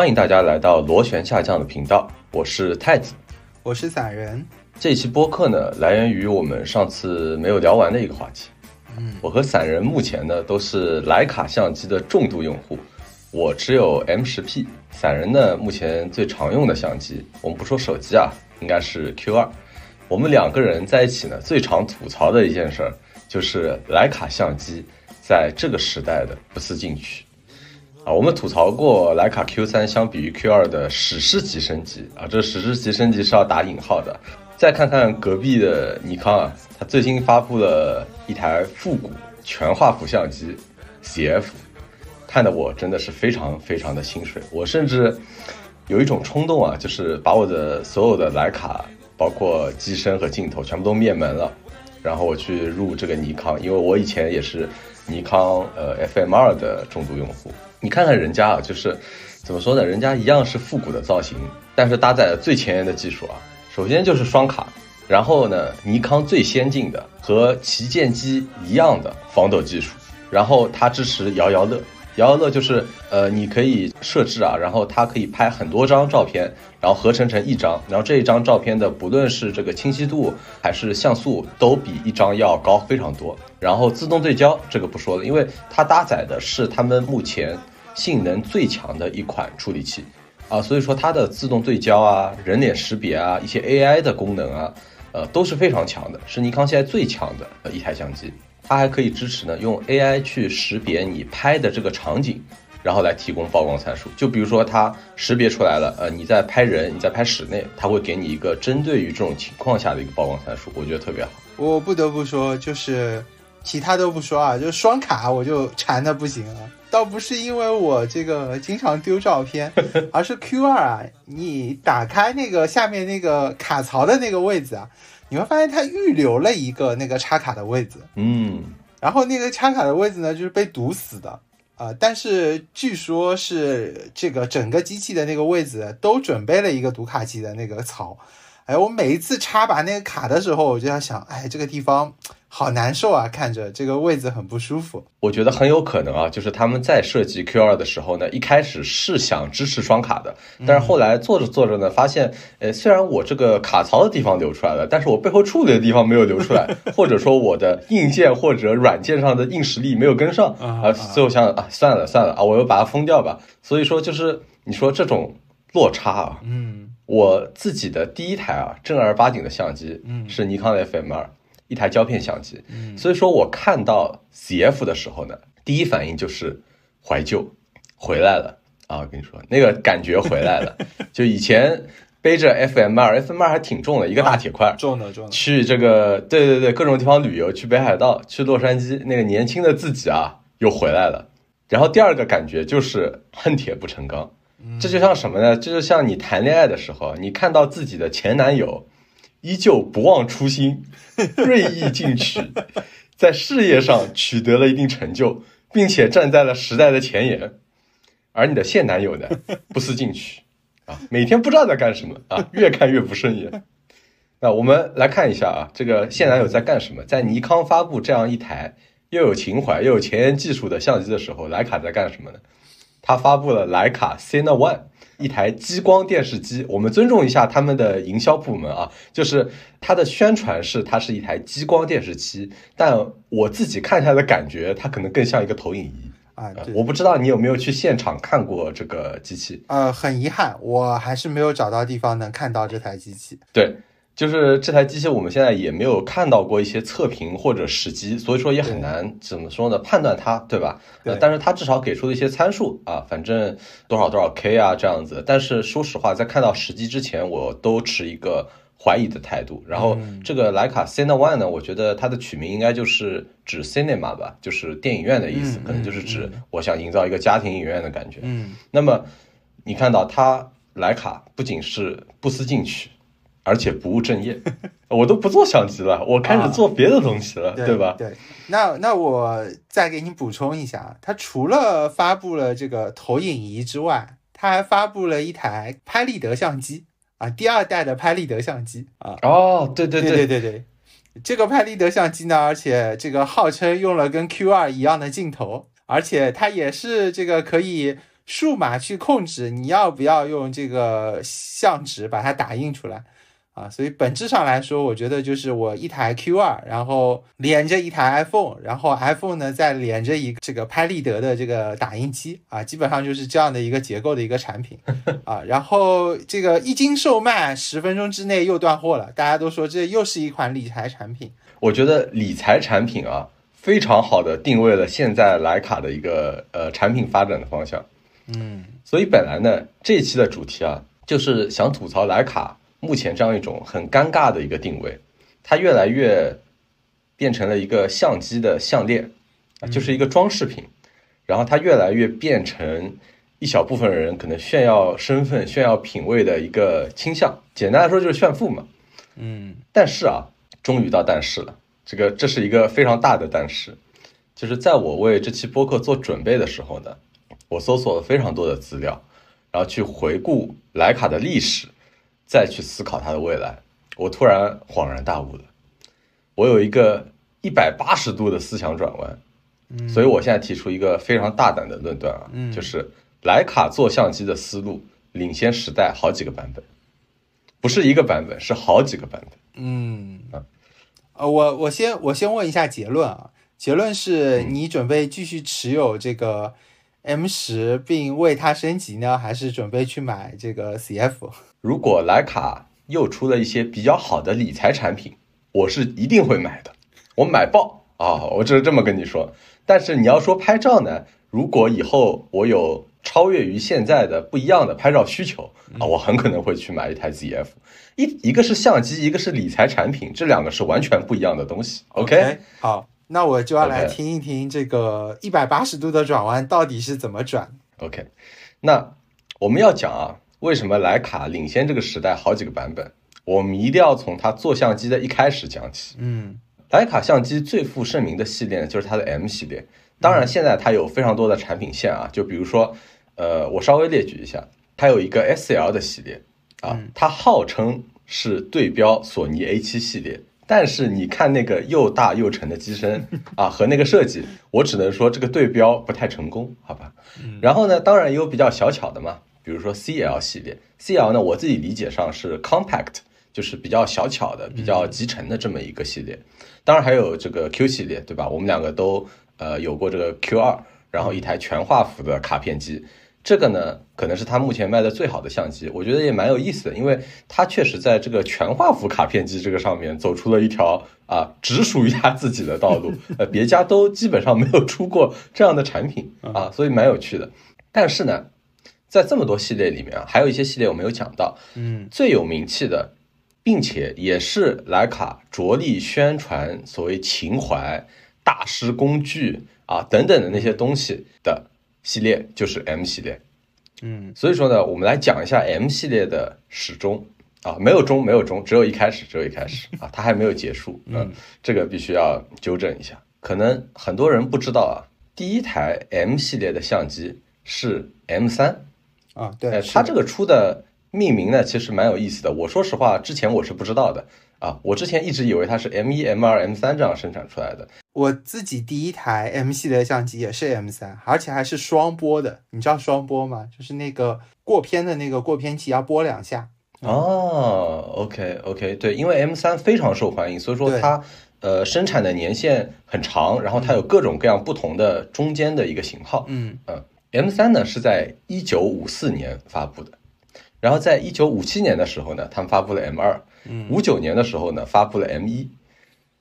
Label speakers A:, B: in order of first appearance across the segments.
A: 欢迎大家来到螺旋下降的频道，我是太子，
B: 我是散人。
A: 这期播客呢，来源于我们上次没有聊完的一个话题。嗯，我和散人目前呢都是徕卡相机的重度用户，我只有 M 十 P，散人呢目前最常用的相机，我们不说手机啊，应该是 Q 二。我们两个人在一起呢，最常吐槽的一件事儿就是徕卡相机在这个时代的不思进取。我们吐槽过徕卡 Q 三相比于 Q 二的史诗级升级啊，这史诗级升级是要打引号的。再看看隔壁的尼康啊，它最新发布了一台复古全画幅相机 CF，看得我真的是非常非常的心水。我甚至有一种冲动啊，就是把我的所有的徕卡，包括机身和镜头全部都灭门了，然后我去入这个尼康，因为我以前也是尼康呃 FM 二的重度用户。你看看人家啊，就是怎么说呢？人家一样是复古的造型，但是搭载了最前沿的技术啊。首先就是双卡，然后呢，尼康最先进的和旗舰机一样的防抖技术，然后它支持摇摇乐。摇摇乐就是呃，你可以设置啊，然后它可以拍很多张照片，然后合成成一张，然后这一张照片的不论是这个清晰度还是像素，都比一张要高非常多。然后自动对焦这个不说了，因为它搭载的是他们目前。性能最强的一款处理器，啊，所以说它的自动对焦啊、人脸识别啊、一些 AI 的功能啊，呃，都是非常强的，是尼康现在最强的一台相机。它还可以支持呢，用 AI 去识别你拍的这个场景，然后来提供曝光参数。就比如说它识别出来了，呃，你在拍人，你在拍室内，它会给你一个针对于这种情况下的一个曝光参数，我觉得特别好。
B: 我不得不说，就是其他都不说啊，就双卡我就馋的不行了。倒不是因为我这个经常丢照片，而是 Q 二啊，你打开那个下面那个卡槽的那个位置啊，你会发现它预留了一个那个插卡的位置，
A: 嗯，
B: 然后那个插卡的位置呢就是被堵死的啊，但是据说是这个整个机器的那个位置都准备了一个读卡器的那个槽，哎，我每一次插拔那个卡的时候，我就在想，哎，这个地方。好难受啊！看着这个位子很不舒服。
A: 我觉得很有可能啊，就是他们在设计 Q 二的时候呢，一开始是想支持双卡的，但是后来做着做着呢，发现，呃，虽然我这个卡槽的地方留出来了，但是我背后处理的地方没有留出来，或者说我的硬件或者软件上的硬实力没有跟上啊。最后想啊，算了算了啊，我又把它封掉吧。所以说，就是你说这种落差啊，
B: 嗯，
A: 我自己的第一台啊正儿八经的相机，嗯，是尼康的 FM 二。一台胶片相机，嗯所以说我看到 CF 的时候呢，第一反应就是怀旧回来了啊！我跟你说，那个感觉回来了。就以前背着 FM 二，FM 二还挺重的，一个大铁块，
B: 重的重的。
A: 去这个，对对对，各种地方旅游，去北海道，去洛杉矶，那个年轻的自己啊，又回来了。然后第二个感觉就是恨铁不成钢，这就像什么呢？这就像你谈恋爱的时候，你看到自己的前男友。依旧不忘初心，锐意进取，在事业上取得了一定成就，并且站在了时代的前沿。而你的现男友呢，不思进取啊，每天不知道在干什么啊，越看越不顺眼。那我们来看一下啊，这个现男友在干什么？在尼康发布这样一台又有情怀又有前沿技术的相机的时候，徕卡在干什么呢？他发布了徕卡 Cine One。一台激光电视机，我们尊重一下他们的营销部门啊，就是它的宣传是它是一台激光电视机，但我自己看下来的感觉，它可能更像一个投影仪
B: 啊。
A: 我不知道你有没有去现场看过这个机器？
B: 呃，很遗憾，我还是没有找到地方能看到这台机器。
A: 对。就是这台机器，我们现在也没有看到过一些测评或者实机，所以说也很难怎么说呢？判断它，对吧？
B: 对。
A: 但是它至少给出了一些参数啊，反正多少多少 K 啊这样子。但是说实话，在看到实机之前，我都持一个怀疑的态度。然后这个徕卡 Cine One 呢，我觉得它的取名应该就是指 Cinema 吧，就是电影院的意思，可能就是指我想营造一个家庭影院的感觉。
B: 嗯。
A: 那么你看到它徕卡不仅是不思进取。而且不务正业，我都不做相机了，我开始做别的东西了，
B: 对
A: 吧？
B: 对，那那我再给你补充一下，它除了发布了这个投影仪之外，它还发布了一台拍立得相机啊，第二代的拍立得相机啊。
A: 哦，对对
B: 对对对对，这个拍立得相机呢，而且这个号称用了跟 Q 二一样的镜头，而且它也是这个可以。数码去控制你要不要用这个相纸把它打印出来。啊，所以本质上来说，我觉得就是我一台 Q 二，然后连着一台 iPhone，然后 iPhone 呢再连着一个这个拍立得的这个打印机啊，基本上就是这样的一个结构的一个产品 啊。然后这个一经售卖，十分钟之内又断货了，大家都说这又是一款理财产品。
A: 我觉得理财产品啊，非常好的定位了现在徕卡的一个呃产品发展的方向。
B: 嗯，
A: 所以本来呢，这一期的主题啊，就是想吐槽徕卡。目前这样一种很尴尬的一个定位，它越来越变成了一个相机的项链啊，就是一个装饰品。然后它越来越变成一小部分人可能炫耀身份、炫耀品味的一个倾向。简单来说就是炫富嘛。
B: 嗯。
A: 但是啊，终于到但是了，这个这是一个非常大的但是，就是在我为这期播客做准备的时候呢，我搜索了非常多的资料，然后去回顾徕卡的历史。再去思考它的未来，我突然恍然大悟了。我有一个一百八十度的思想转弯，所以我现在提出一个非常大胆的论断啊，就是徕卡做相机的思路领先时代好几个版本，不是一个版本，是好几个版本。
B: 嗯。啊，呃，我我先我先问一下结论啊，结论是你准备继续持有这个 M 十并为它升级呢，还是准备去买这个 CF？
A: 如果徕卡又出了一些比较好的理财产品，我是一定会买的，我买爆啊！我只是这么跟你说。但是你要说拍照呢，如果以后我有超越于现在的不一样的拍照需求啊，我很可能会去买一台 ZF。一一个是相机，一个是理财产品，这两个是完全不一样的东西。
B: OK，好，那我就要来听一听这个一百八十度的转弯到底是怎么转。
A: OK，那我们要讲啊。为什么徕卡领先这个时代好几个版本？我们一定要从它做相机的一开始讲起。
B: 嗯，
A: 徕卡相机最负盛名的系列呢，就是它的 M 系列。当然，现在它有非常多的产品线啊，就比如说，呃，我稍微列举一下，它有一个 SL 的系列啊，它号称是对标索尼 A7 系列，但是你看那个又大又沉的机身 啊和那个设计，我只能说这个对标不太成功，好吧？然后呢，当然也有比较小巧的嘛。比如说 CL 系列，CL 呢，我自己理解上是 compact，就是比较小巧的、比较集成的这么一个系列。当然还有这个 Q 系列，对吧？我们两个都呃有过这个 Q 二，然后一台全画幅的卡片机，这个呢可能是它目前卖的最好的相机。我觉得也蛮有意思的，因为它确实在这个全画幅卡片机这个上面走出了一条啊只属于它自己的道路，呃，别家都基本上没有出过这样的产品啊，所以蛮有趣的。但是呢。在这么多系列里面啊，还有一些系列我没有讲到，
B: 嗯，
A: 最有名气的，并且也是徕卡着力宣传所谓情怀、大师工具啊等等的那些东西的系列，就是 M 系列，
B: 嗯，
A: 所以说呢，我们来讲一下 M 系列的始终。啊，没有终，没有终，只有一开始，只有一开始。啊，它还没有结束，嗯，这个必须要纠正一下，可能很多人不知道啊，第一台 M 系列的相机是 M 三。
B: 啊，对，
A: 它这个出的命名呢，其实蛮有意思的。我说实话，之前我是不知道的啊，我之前一直以为它是 M 一、M 二、M 三这样生产出来的。
B: 我自己第一台 M 系列相机也是 M 三，而且还是双拨的。你知道双拨吗？就是那个过片的那个过片器要拨两下。
A: 哦，OK OK，对，因为 M 三非常受欢迎，所以说它呃生产的年限很长，然后它有各种各样不同的中间的一个型号。
B: 嗯
A: 嗯。M 三呢是在一九五四年发布的，然后在一九五七年的时候呢，他们发布了 M 二，五九年的时候呢发布了 M 一，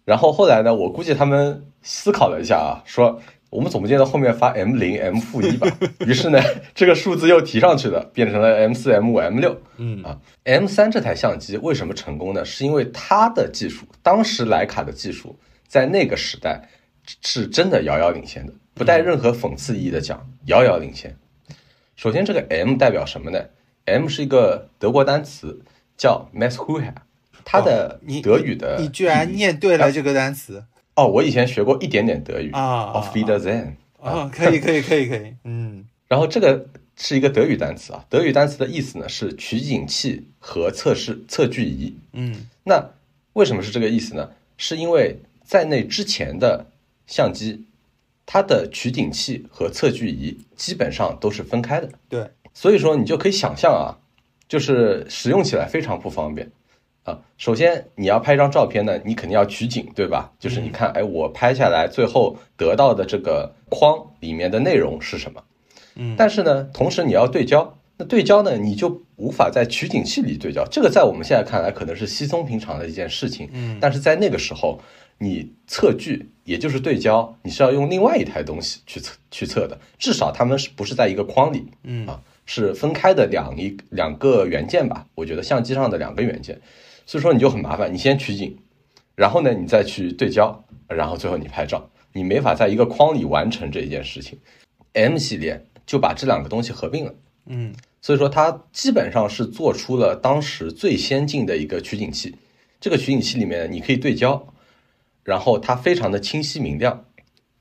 A: 然后后来呢，我估计他们思考了一下啊，说我们总不见得后面发 M 零 M 负一吧，于是呢，这个数字又提上去了，变成了 M 四 M 五 M 六，
B: 嗯
A: 啊，M 三这台相机为什么成功呢？是因为它的技术，当时徕卡的技术在那个时代是真的遥遥领先的。不带任何讽刺意义的讲，遥遥领先。首先，这个 M 代表什么呢？M 是一个德国单词，叫 m e e 它的德语的
B: 你居然念对了这个单词
A: 哦！我以前学过一点点德语
B: 啊。
A: Auf Wiedersehen
B: 啊，可以可以可以可以，嗯。
A: 然后这个是一个德语单词啊，德语单词的意思呢是取景器和测试测距仪。
B: 嗯，
A: 那为什么是这个意思呢？是因为在那之前的相机。它的取景器和测距仪基本上都是分开的。
B: 对，
A: 所以说你就可以想象啊，就是使用起来非常不方便啊。首先你要拍一张照片呢，你肯定要取景，对吧？就是你看，哎，我拍下来最后得到的这个框里面的内容是什么？
B: 嗯，
A: 但是呢，同时你要对焦，那对焦呢，你就无法在取景器里对焦。这个在我们现在看来可能是稀松平常的一件事情，
B: 嗯，
A: 但是在那个时候，你测距也就是对焦，你是要用另外一台东西去测去测的，至少他们是不是在一个框里？
B: 嗯
A: 啊，是分开的两一两个元件吧？我觉得相机上的两个元件，所以说你就很麻烦，你先取景，然后呢，你再去对焦，然后最后你拍照，你没法在一个框里完成这一件事情。M 系列就把这两个东西合并了。
B: 嗯
A: 所以说它基本上是做出了当时最先进的一个取景器。这个取景器里面你可以对焦，然后它非常的清晰明亮，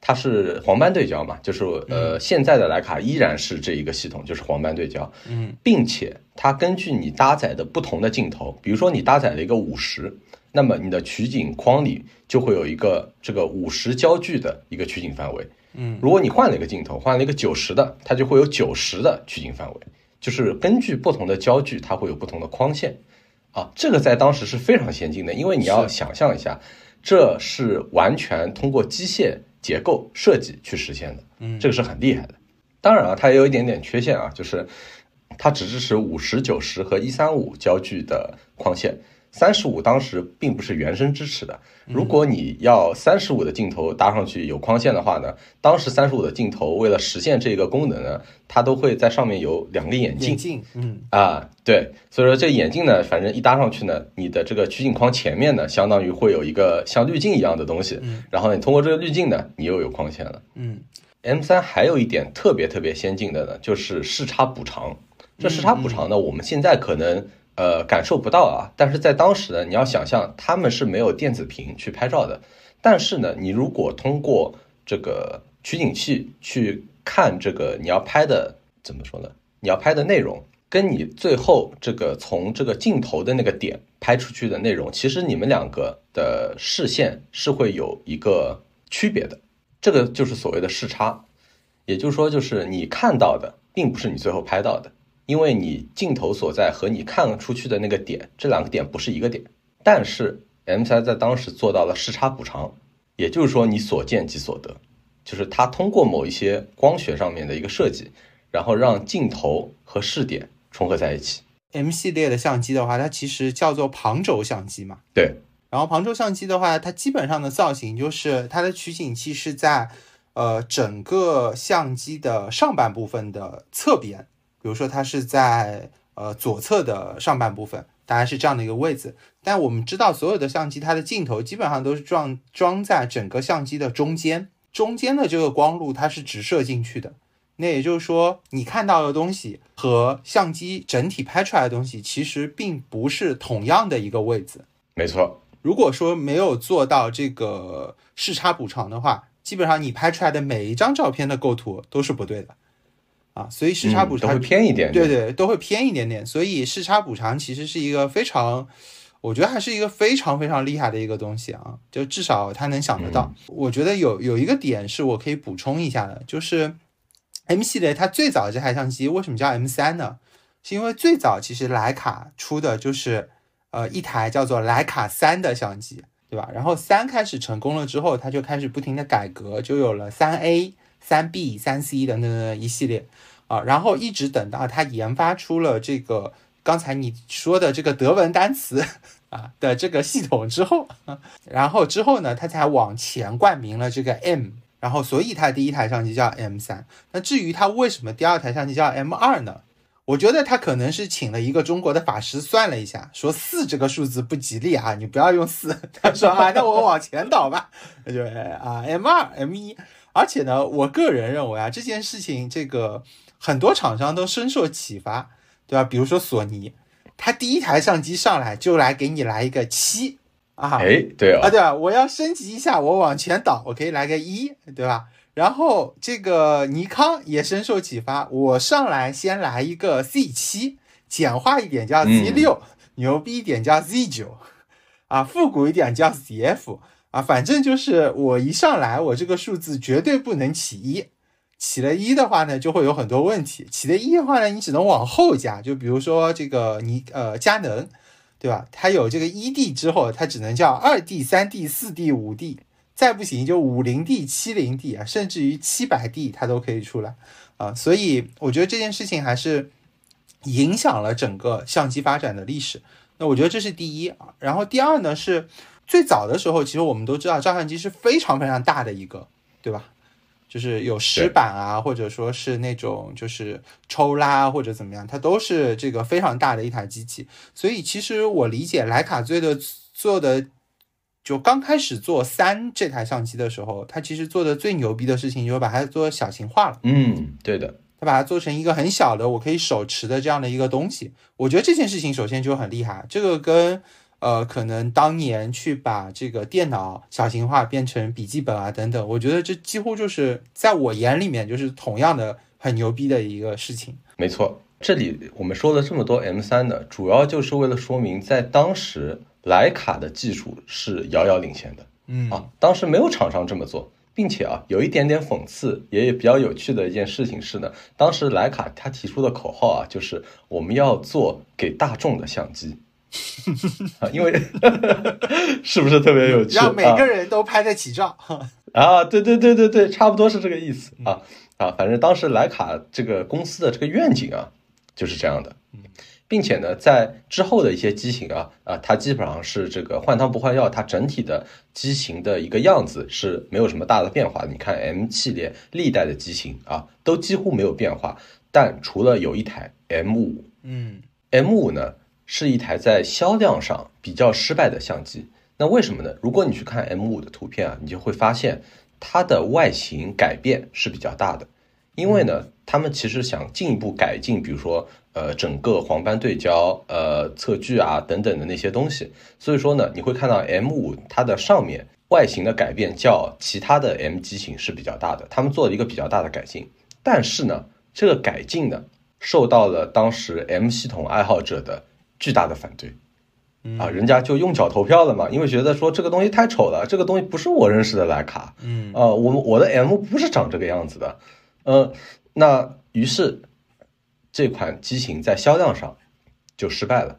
A: 它是黄斑对焦嘛，就是呃现在的徕卡依然是这一个系统，就是黄斑对焦，
B: 嗯
A: 并且它根据你搭载的不同的镜头，比如说你搭载了一个五十，那么你的取景框里就会有一个这个五十焦距的一个取景范围。
B: 嗯
A: 如果你换了一个镜头，换了一个九十的，它就会有九十的取景范围，就是根据不同的焦距，它会有不同的框线。啊，这个在当时是非常先进的，因为你要想象一下，这是完全通过机械结构设计去实现的，
B: 嗯
A: 这个是很厉害的。当然啊，它也有一点点缺陷啊，就是它只支持五十、九十和一三五焦距的框线，三十五当时并不是原生支持的。如果你要三十五的镜头搭上去有框线的话呢，当时三十五的镜头为了实现这个功能呢，它都会在上面有两个眼镜
B: 眼。镜，嗯
A: 啊，对，所以说这眼镜呢，反正一搭上去呢，你的这个取景框前面呢，相当于会有一个像滤镜一样的东西，
B: 嗯
A: 然后你通过这个滤镜呢，你又有框线了。
B: 嗯
A: M 三还有一点特别特别先进的呢，就是视差补偿。这视差补偿呢，我们现在可能呃感受不到啊，但是在当时呢，你要想象他们是没有电子屏去拍照的，但是呢，你如果通过这个取景器去看这个你要拍的怎么说呢？你要拍的内容，跟你最后这个从这个镜头的那个点拍出去的内容，其实你们两个的视线是会有一个区别的。这个就是所谓的视差，也就是说，就是你看到的并不是你最后拍到的，因为你镜头所在和你看出去的那个点，这两个点不是一个点。但是 M 3在当时做到了视差补偿，也就是说你所见即所得，就是它通过某一些光学上面的一个设计，然后让镜头和视点重合在一起。
B: M 系列的相机的话，它其实叫做旁轴相机嘛。
A: 对，
B: 然后旁轴相机的话，它基本上的造型就是它的取景器是在呃整个相机的上半部分的侧边，比如说它是在呃左侧的上半部分，大概是这样的一个位置。但我们知道，所有的相机它的镜头基本上都是装装在整个相机的中间，中间的这个光路它是直射进去的。那也就是说，你看到的东西和相机整体拍出来的东西，其实并不是同样的一个位置。
A: 没错，
B: 如果说没有做到这个视差补偿的话，基本上你拍出来的每一张照片的构图都是不对的啊。所以视差补偿、
A: 会偏一点点。
B: 对对，都会偏一点点。所以视差补偿其实是一个非常，我觉得还是一个非常非常厉害的一个东西啊。就至少他能想得到。我觉得有有一个点是我可以补充一下的，就是 M 系列它最早这台相机为什么叫 M 三呢？是因为最早其实徕卡出的就是呃一台叫做徕卡三的相机，对吧？然后三开始成功了之后，它就开始不停的改革，就有了三 A、三 B、三 C 等等等一系列啊，然后一直等到它研发出了这个刚才你说的这个德文单词啊的这个系统之后，然后之后呢，它才往前冠名了这个 M，然后所以它第一台相机叫 M 三。那至于它为什么第二台相机叫 M 二呢？我觉得他可能是请了一个中国的法师算了一下，说四这个数字不吉利啊，你不要用四。他说啊，那我往前倒吧，那就啊 M 二 M 一。而且呢，我个人认为啊，这件事情这个很多厂商都深受启发，对吧？比如说索尼，它第一台相机上来就来给你来一个七啊，
A: 哎，对
B: 啊，
A: 啊，
B: 对吧？我要升级一下，我往前倒，我可以来个一，对吧？然后这个尼康也深受启发，我上来先来一个 Z 七，简化一点叫 Z 六、牛逼一点叫 Z 九，啊，复古一点叫 ZF。啊，反正就是我一上来，我这个数字绝对不能起一，起了一的话呢，就会有很多问题。起了一的话呢，你只能往后加，就比如说这个你呃佳能，对吧？它有这个一 D 之后，它只能叫二 D、三 D、四 D、五 D，再不行就五零 D、七零 D 啊，甚至于七百 D 它都可以出来啊。所以我觉得这件事情还是影响了整个相机发展的历史。那我觉得这是第一啊，然后第二呢是。最早的时候，其实我们都知道照相机是非常非常大的一个，对吧？就是有石板啊，或者说是那种就是抽拉或者怎么样，它都是这个非常大的一台机器。所以其实我理解莱卡最的做的，就刚开始做三这台相机的时候，它其实做的最牛逼的事情就是把它做小型化了。
A: 嗯，对的，
B: 它把它做成一个很小的我可以手持的这样的一个东西。我觉得这件事情首先就很厉害，这个跟。呃，可能当年去把这个电脑小型化变成笔记本啊等等，我觉得这几乎就是在我眼里面就是同样的很牛逼的一个事情。
A: 没错，这里我们说了这么多 M 三的，主要就是为了说明在当时徕卡的技术是遥遥领先的。
B: 嗯
A: 啊，当时没有厂商这么做，并且啊，有一点点讽刺，也比较有趣的一件事情是呢，当时徕卡他提出的口号啊，就是我们要做给大众的相机。啊，因为 是不是特别有趣？
B: 让每个人都拍得起照
A: 啊！对对对对对，差不多是这个意思啊啊！反正当时徕卡这个公司的这个愿景啊，就是这样的，并且呢，在之后的一些机型啊啊，它基本上是这个换汤不换药，它整体的机型的一个样子是没有什么大的变化。你看 M 系列历代的机型啊，都几乎没有变化，但除了有一台 M 五，
B: 嗯
A: ，M 五呢？是一台在销量上比较失败的相机，那为什么呢？如果你去看 M5 的图片啊，你就会发现它的外形改变是比较大的，因为呢，他们其实想进一步改进，比如说呃整个黄斑对焦、呃测距啊等等的那些东西，所以说呢，你会看到 M5 它的上面外形的改变较其他的 M 机型是比较大的，他们做了一个比较大的改进，但是呢，这个改进呢受到了当时 M 系统爱好者的。巨大的反对，啊，人家就用脚投票了嘛，因为觉得说这个东西太丑了，这个东西不是我认识的徕卡，
B: 嗯，
A: 啊，我我的 M 不是长这个样子的，呃，那于是这款机型在销量上就失败了。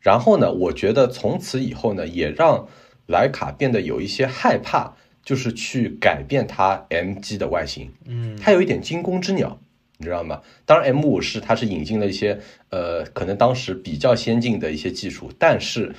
A: 然后呢，我觉得从此以后呢，也让徕卡变得有一些害怕，就是去改变它 M 机的外形，
B: 嗯，
A: 它有一点惊弓之鸟。你知道吗？当然，M 五是它是引进了一些呃，可能当时比较先进的一些技术，但是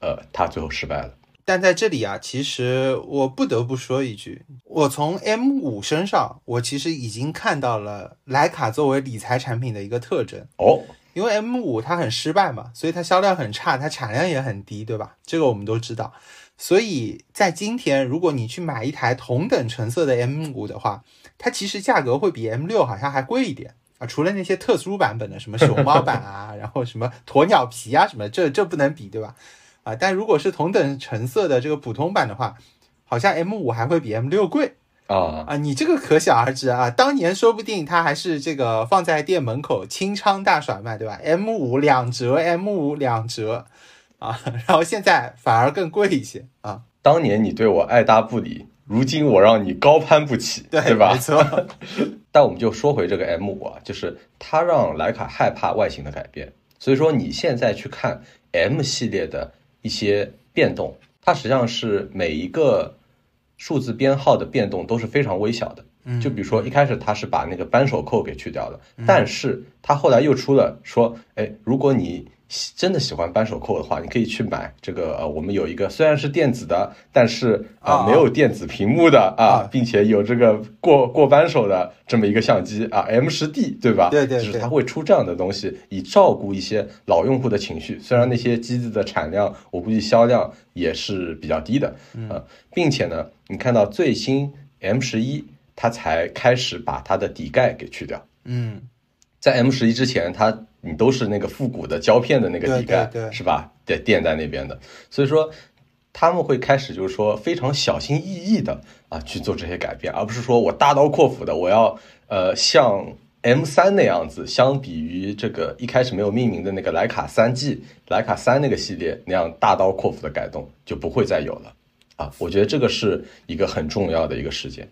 A: 呃，它最后失败了。
B: 但在这里啊，其实我不得不说一句，我从 M 五身上，我其实已经看到了徕卡作为理财产品的一个特征
A: 哦。
B: 因为 M 五它很失败嘛，所以它销量很差，它产量也很低，对吧？这个我们都知道。所以在今天，如果你去买一台同等成色的 M 五的话，它其实价格会比 M 六好像还贵一点啊，除了那些特殊版本的什么熊猫版啊，然后什么鸵鸟皮啊什么，这这不能比，对吧？啊，但如果是同等成色的这个普通版的话，好像 M 五还会比 M 六贵
A: 啊
B: 啊！你这个可想而知啊，当年说不定它还是这个放在店门口清仓大甩卖，对吧？M 五两折，M 五两折啊，然后现在反而更贵一些啊！
A: 当年你对我爱搭不理。如今我让你高攀不起，对吧？
B: 没错。
A: 但我们就说回这个 M 五啊，就是它让徕卡害怕外形的改变。所以说你现在去看 M 系列的一些变动，它实际上是每一个数字编号的变动都是非常微小的。
B: 嗯，
A: 就比如说一开始它是把那个扳手扣给去掉了，但是它后来又出了说，哎，如果你真的喜欢扳手扣的话，你可以去买这个。呃，我们有一个虽然是电子的，但是啊没有电子屏幕的啊，并且有这个过过扳手的这么一个相机啊，M 十 D 对吧？
B: 对对，
A: 就是它会出这样的东西，以照顾一些老用户的情绪。虽然那些机子的产量，我估计销量也是比较低的啊，并且呢，你看到最新 M 十一，它才开始把它的底盖给去掉。
B: 嗯，
A: 在 M 十一之前，它。你都是那个复古的胶片的那个底盖，是吧？垫垫在那边的，所以说他们会开始就是说非常小心翼翼的啊去做这些改变，而不是说我大刀阔斧的我要呃像 M 三那样子，相比于这个一开始没有命名的那个徕卡三 G、徕卡三那个系列那样大刀阔斧的改动就不会再有了啊，我觉得这个是一个很重要的一个事件。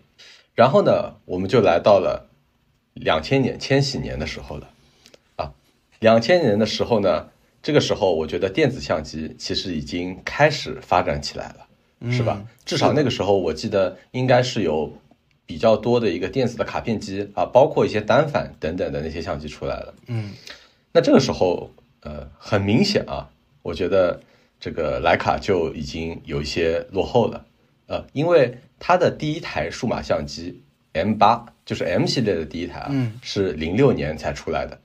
A: 然后呢，我们就来到了两千年千禧年的时候了，啊，两千年的时候呢，这个时候我觉得电子相机其实已经开始发展起来了，是吧？至少那个时候我记得应该是有比较多的一个电子的卡片机啊，包括一些单反等等的那些相机出来了。
B: 嗯，
A: 那这个时候，呃，很明显啊，我觉得这个徕卡就已经有一些落后了，呃，因为它的第一台数码相机 M 八，就是 M 系列的第一台啊，
B: 嗯。
A: 是零六年才出来的，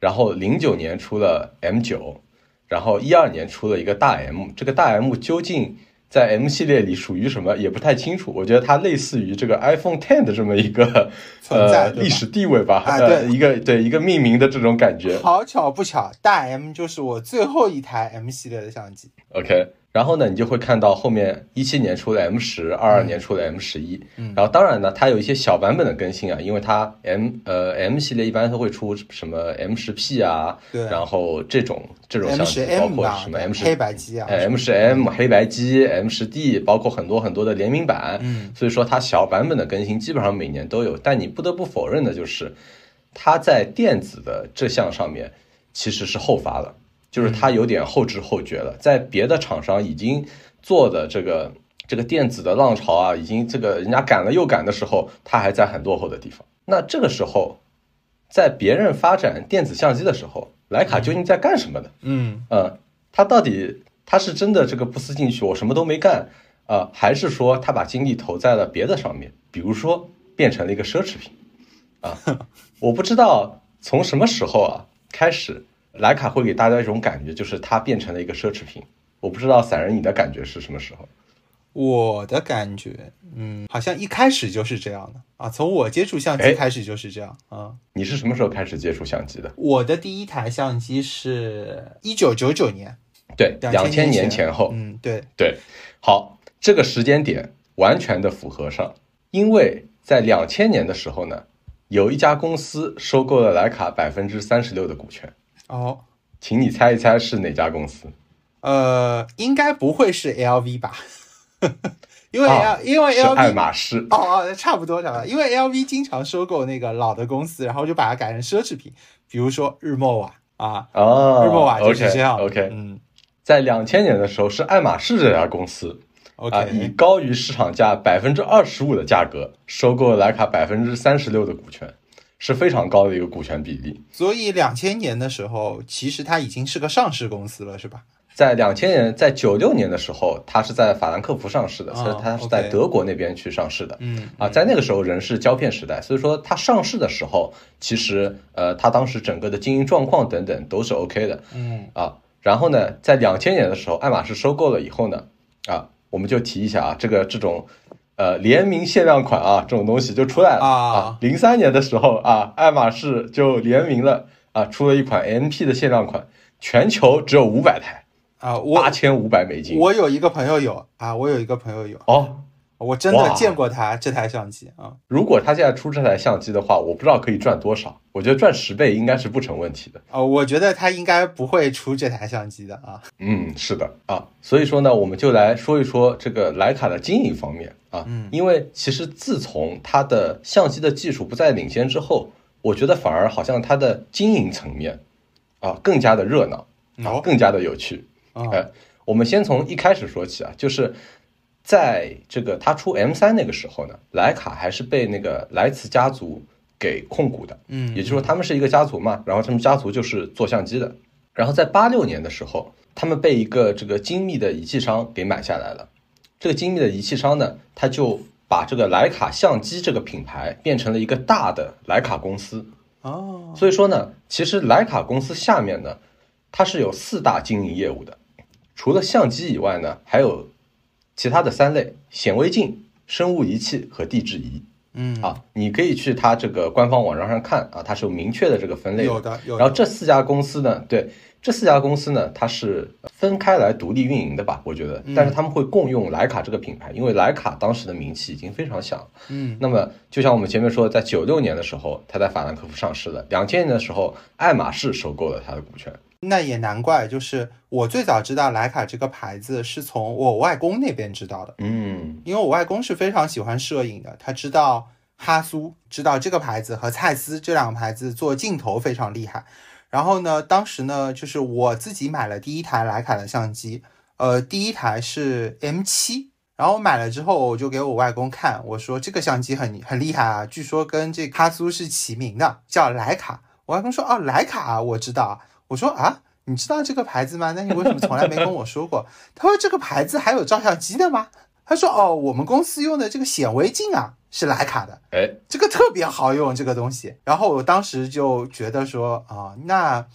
A: 然后零九年出了 M 九，然后一二年出了一个大 M，这个大 M 究竟在 M 系列里属于什么也不太清楚，我觉得它类似于这个 iPhone Ten 的这么一个呃历史地位吧，
B: 啊
A: 呃，
B: 对。
A: 一个对一个命名的这种感觉。
B: 好巧不巧，大 M 就是我最后一台 M 系列的相机。
A: OK，然后呢，你就会看到后面一七年出了 M 十，二二年出了 M 十一，然后当然呢，它有一些小版本的更新啊，因为它 M 呃 M 系列一般都会出什么 M 十 P 啊，
B: 对。
A: 然后这种这种机，包，括什么 M 十
B: 黑白机啊，
A: 哎，M 十 M 黑白机，M 十 D，包括很多很多的联名版，
B: 嗯，
A: 所以说它小版本的更新基本上每年都有，但你不得不否认的就是，它在电子的这项上面其实是后发了，就是它有点后知后觉了，在别的厂商已经做的这个这个电子的浪潮啊，已经这个人家赶了又赶的时候，它还在很落后的地方。那这个时候，在别人发展电子相机的时候，徕卡究竟在干什么呢？
B: 嗯
A: 呃，他到底他是真的这个不思进取，我什么都没干啊、呃还是说他把精力投在了别的上面，比如说变成了一个奢侈品啊？我不知道从什么时候啊开始，徕卡会给大家一种感觉，就是它变成了一个奢侈品。我不知道散人你的感觉是什么时候？
B: 我的感觉，嗯，好像一开始就是这样的啊，从我接触相
A: 哎
B: 机开始就是这样啊。
A: 你是什么时候开始接触相机的？
B: 我的第一台相机是一九九九年，
A: 对，两
B: 2000
A: 千
B: 年
A: 年前后。
B: 嗯，对，
A: 对，好，这个时间点完全的符合上，因为在两千年的时候呢，有一家公司收购了徕卡百分之三十六的股权，
B: 哦，
A: 请你猜一猜是哪家公司？
B: 呃，应该不会是 LV 吧？因为 L、
A: 啊
B: 因为
A: 是爱
B: LV 爱
A: 马仕。
B: 哦哦，差不多差不多，因为 LV 经常收购那个老的公司，然后就把它改成奢侈品，比如说日默瓦啊，
A: 哦，
B: 日默瓦就是这样的。
A: OK，,
B: 嗯
A: 在两千年的时候，是爱马仕这家公司
B: ，OK，、
A: 啊，以高于市场价百分之二十五的价格收购了徕卡百分之三十六的股权，是非常高的一个股权比例。
B: 所以两千年的时候，其实它已经是个上市公司了，是吧？
A: 在两千年，在九六年的时候，它是在法兰克福上市的，
B: 哦
A: 所以它是在德国那边去上市的。
B: 嗯
A: 啊，在那个时候仍是胶片时代，所以说它上市的时候，其实呃，它当时整个的经营状况等等都是 OK 的
B: 嗯
A: 啊。然后呢，在两千年的时候，爱马仕收购了以后呢，啊，我们就提一下啊，这个这种呃联名限量款啊，这种东西就出来了。
B: 啊。
A: 零三年的时候啊，爱马仕就联名了啊，出了一款 MP 的限量款，全球只有五百台，
B: 啊，
A: 八千五百美金。
B: 我有一个朋友有啊，我有一个朋友有，
A: 哦，
B: 我真的见过他这台相机啊。
A: 如果他现在出这台相机的话，我不知道可以赚多少，我觉得赚十倍应该是不成问题的。
B: 啊，我觉得他应该不会出这台相机的啊。
A: 嗯，是的啊，所以说呢，我们就来说一说这个徕卡的经营方面啊，
B: 嗯
A: 因为其实自从它的相机的技术不再领先之后，我觉得反而好像它的经营层面啊更加的热闹更加的有趣。
B: 啊
A: 呃，我们先从一开始说起啊，就是在这个他出 M 三那个时候呢，徕卡还是被那个莱茨家族给控股的，
B: 嗯
A: 也就是说他们是一个家族嘛，然后他们家族就是做相机的，然后在八六年的时候，他们被一个这个精密的仪器商给买下来了，这个精密的仪器商呢，他就把这个徕卡相机这个品牌变成了一个大的徕卡公司，
B: 哦，
A: 所以说呢，其实徕卡公司下面呢，它是有四大经营业务的，除了相机以外呢，还有其他的三类：显微镜、生物仪器和地质仪。
B: 嗯。
A: 啊，你可以去它这个官方网站上看啊，它是有明确的这个分类
B: 有的有的。
A: 然后这四家公司呢，对这四家公司呢，它是分开来独立运营的吧？我觉得，
B: 嗯。
A: 但是他们会共用徕卡这个品牌，因为徕卡当时的名气已经非常响。
B: 嗯。
A: 那么，就像我们前面说，在九六年的时候，它在法兰克福上市了；两千年的时候，爱马仕收购了它的股权
B: 那也难怪，就是我最早知道徕卡这个牌子是从我外公那边知道的。
A: 嗯，
B: 因为我外公是非常喜欢摄影的，他知道哈苏，知道这个牌子和蔡司这两个牌子做镜头非常厉害。然后呢，当时呢，就是我自己买了第一台徕卡的相机，呃，第一台是 M 七。然后我买了之后，我就给我外公看，我说这个相机很很厉害啊，据说跟这哈苏是齐名的，叫徕卡。我外公说哦，徕卡我知道。我说啊，你知道这个牌子吗？那你为什么从来没跟我说过？他说这个牌子还有照相机的吗？他说哦，我们公司用的这个显微镜啊是徕卡的，
A: 哎，
B: 这个特别好用这个东西。然后我当时就觉得说啊，那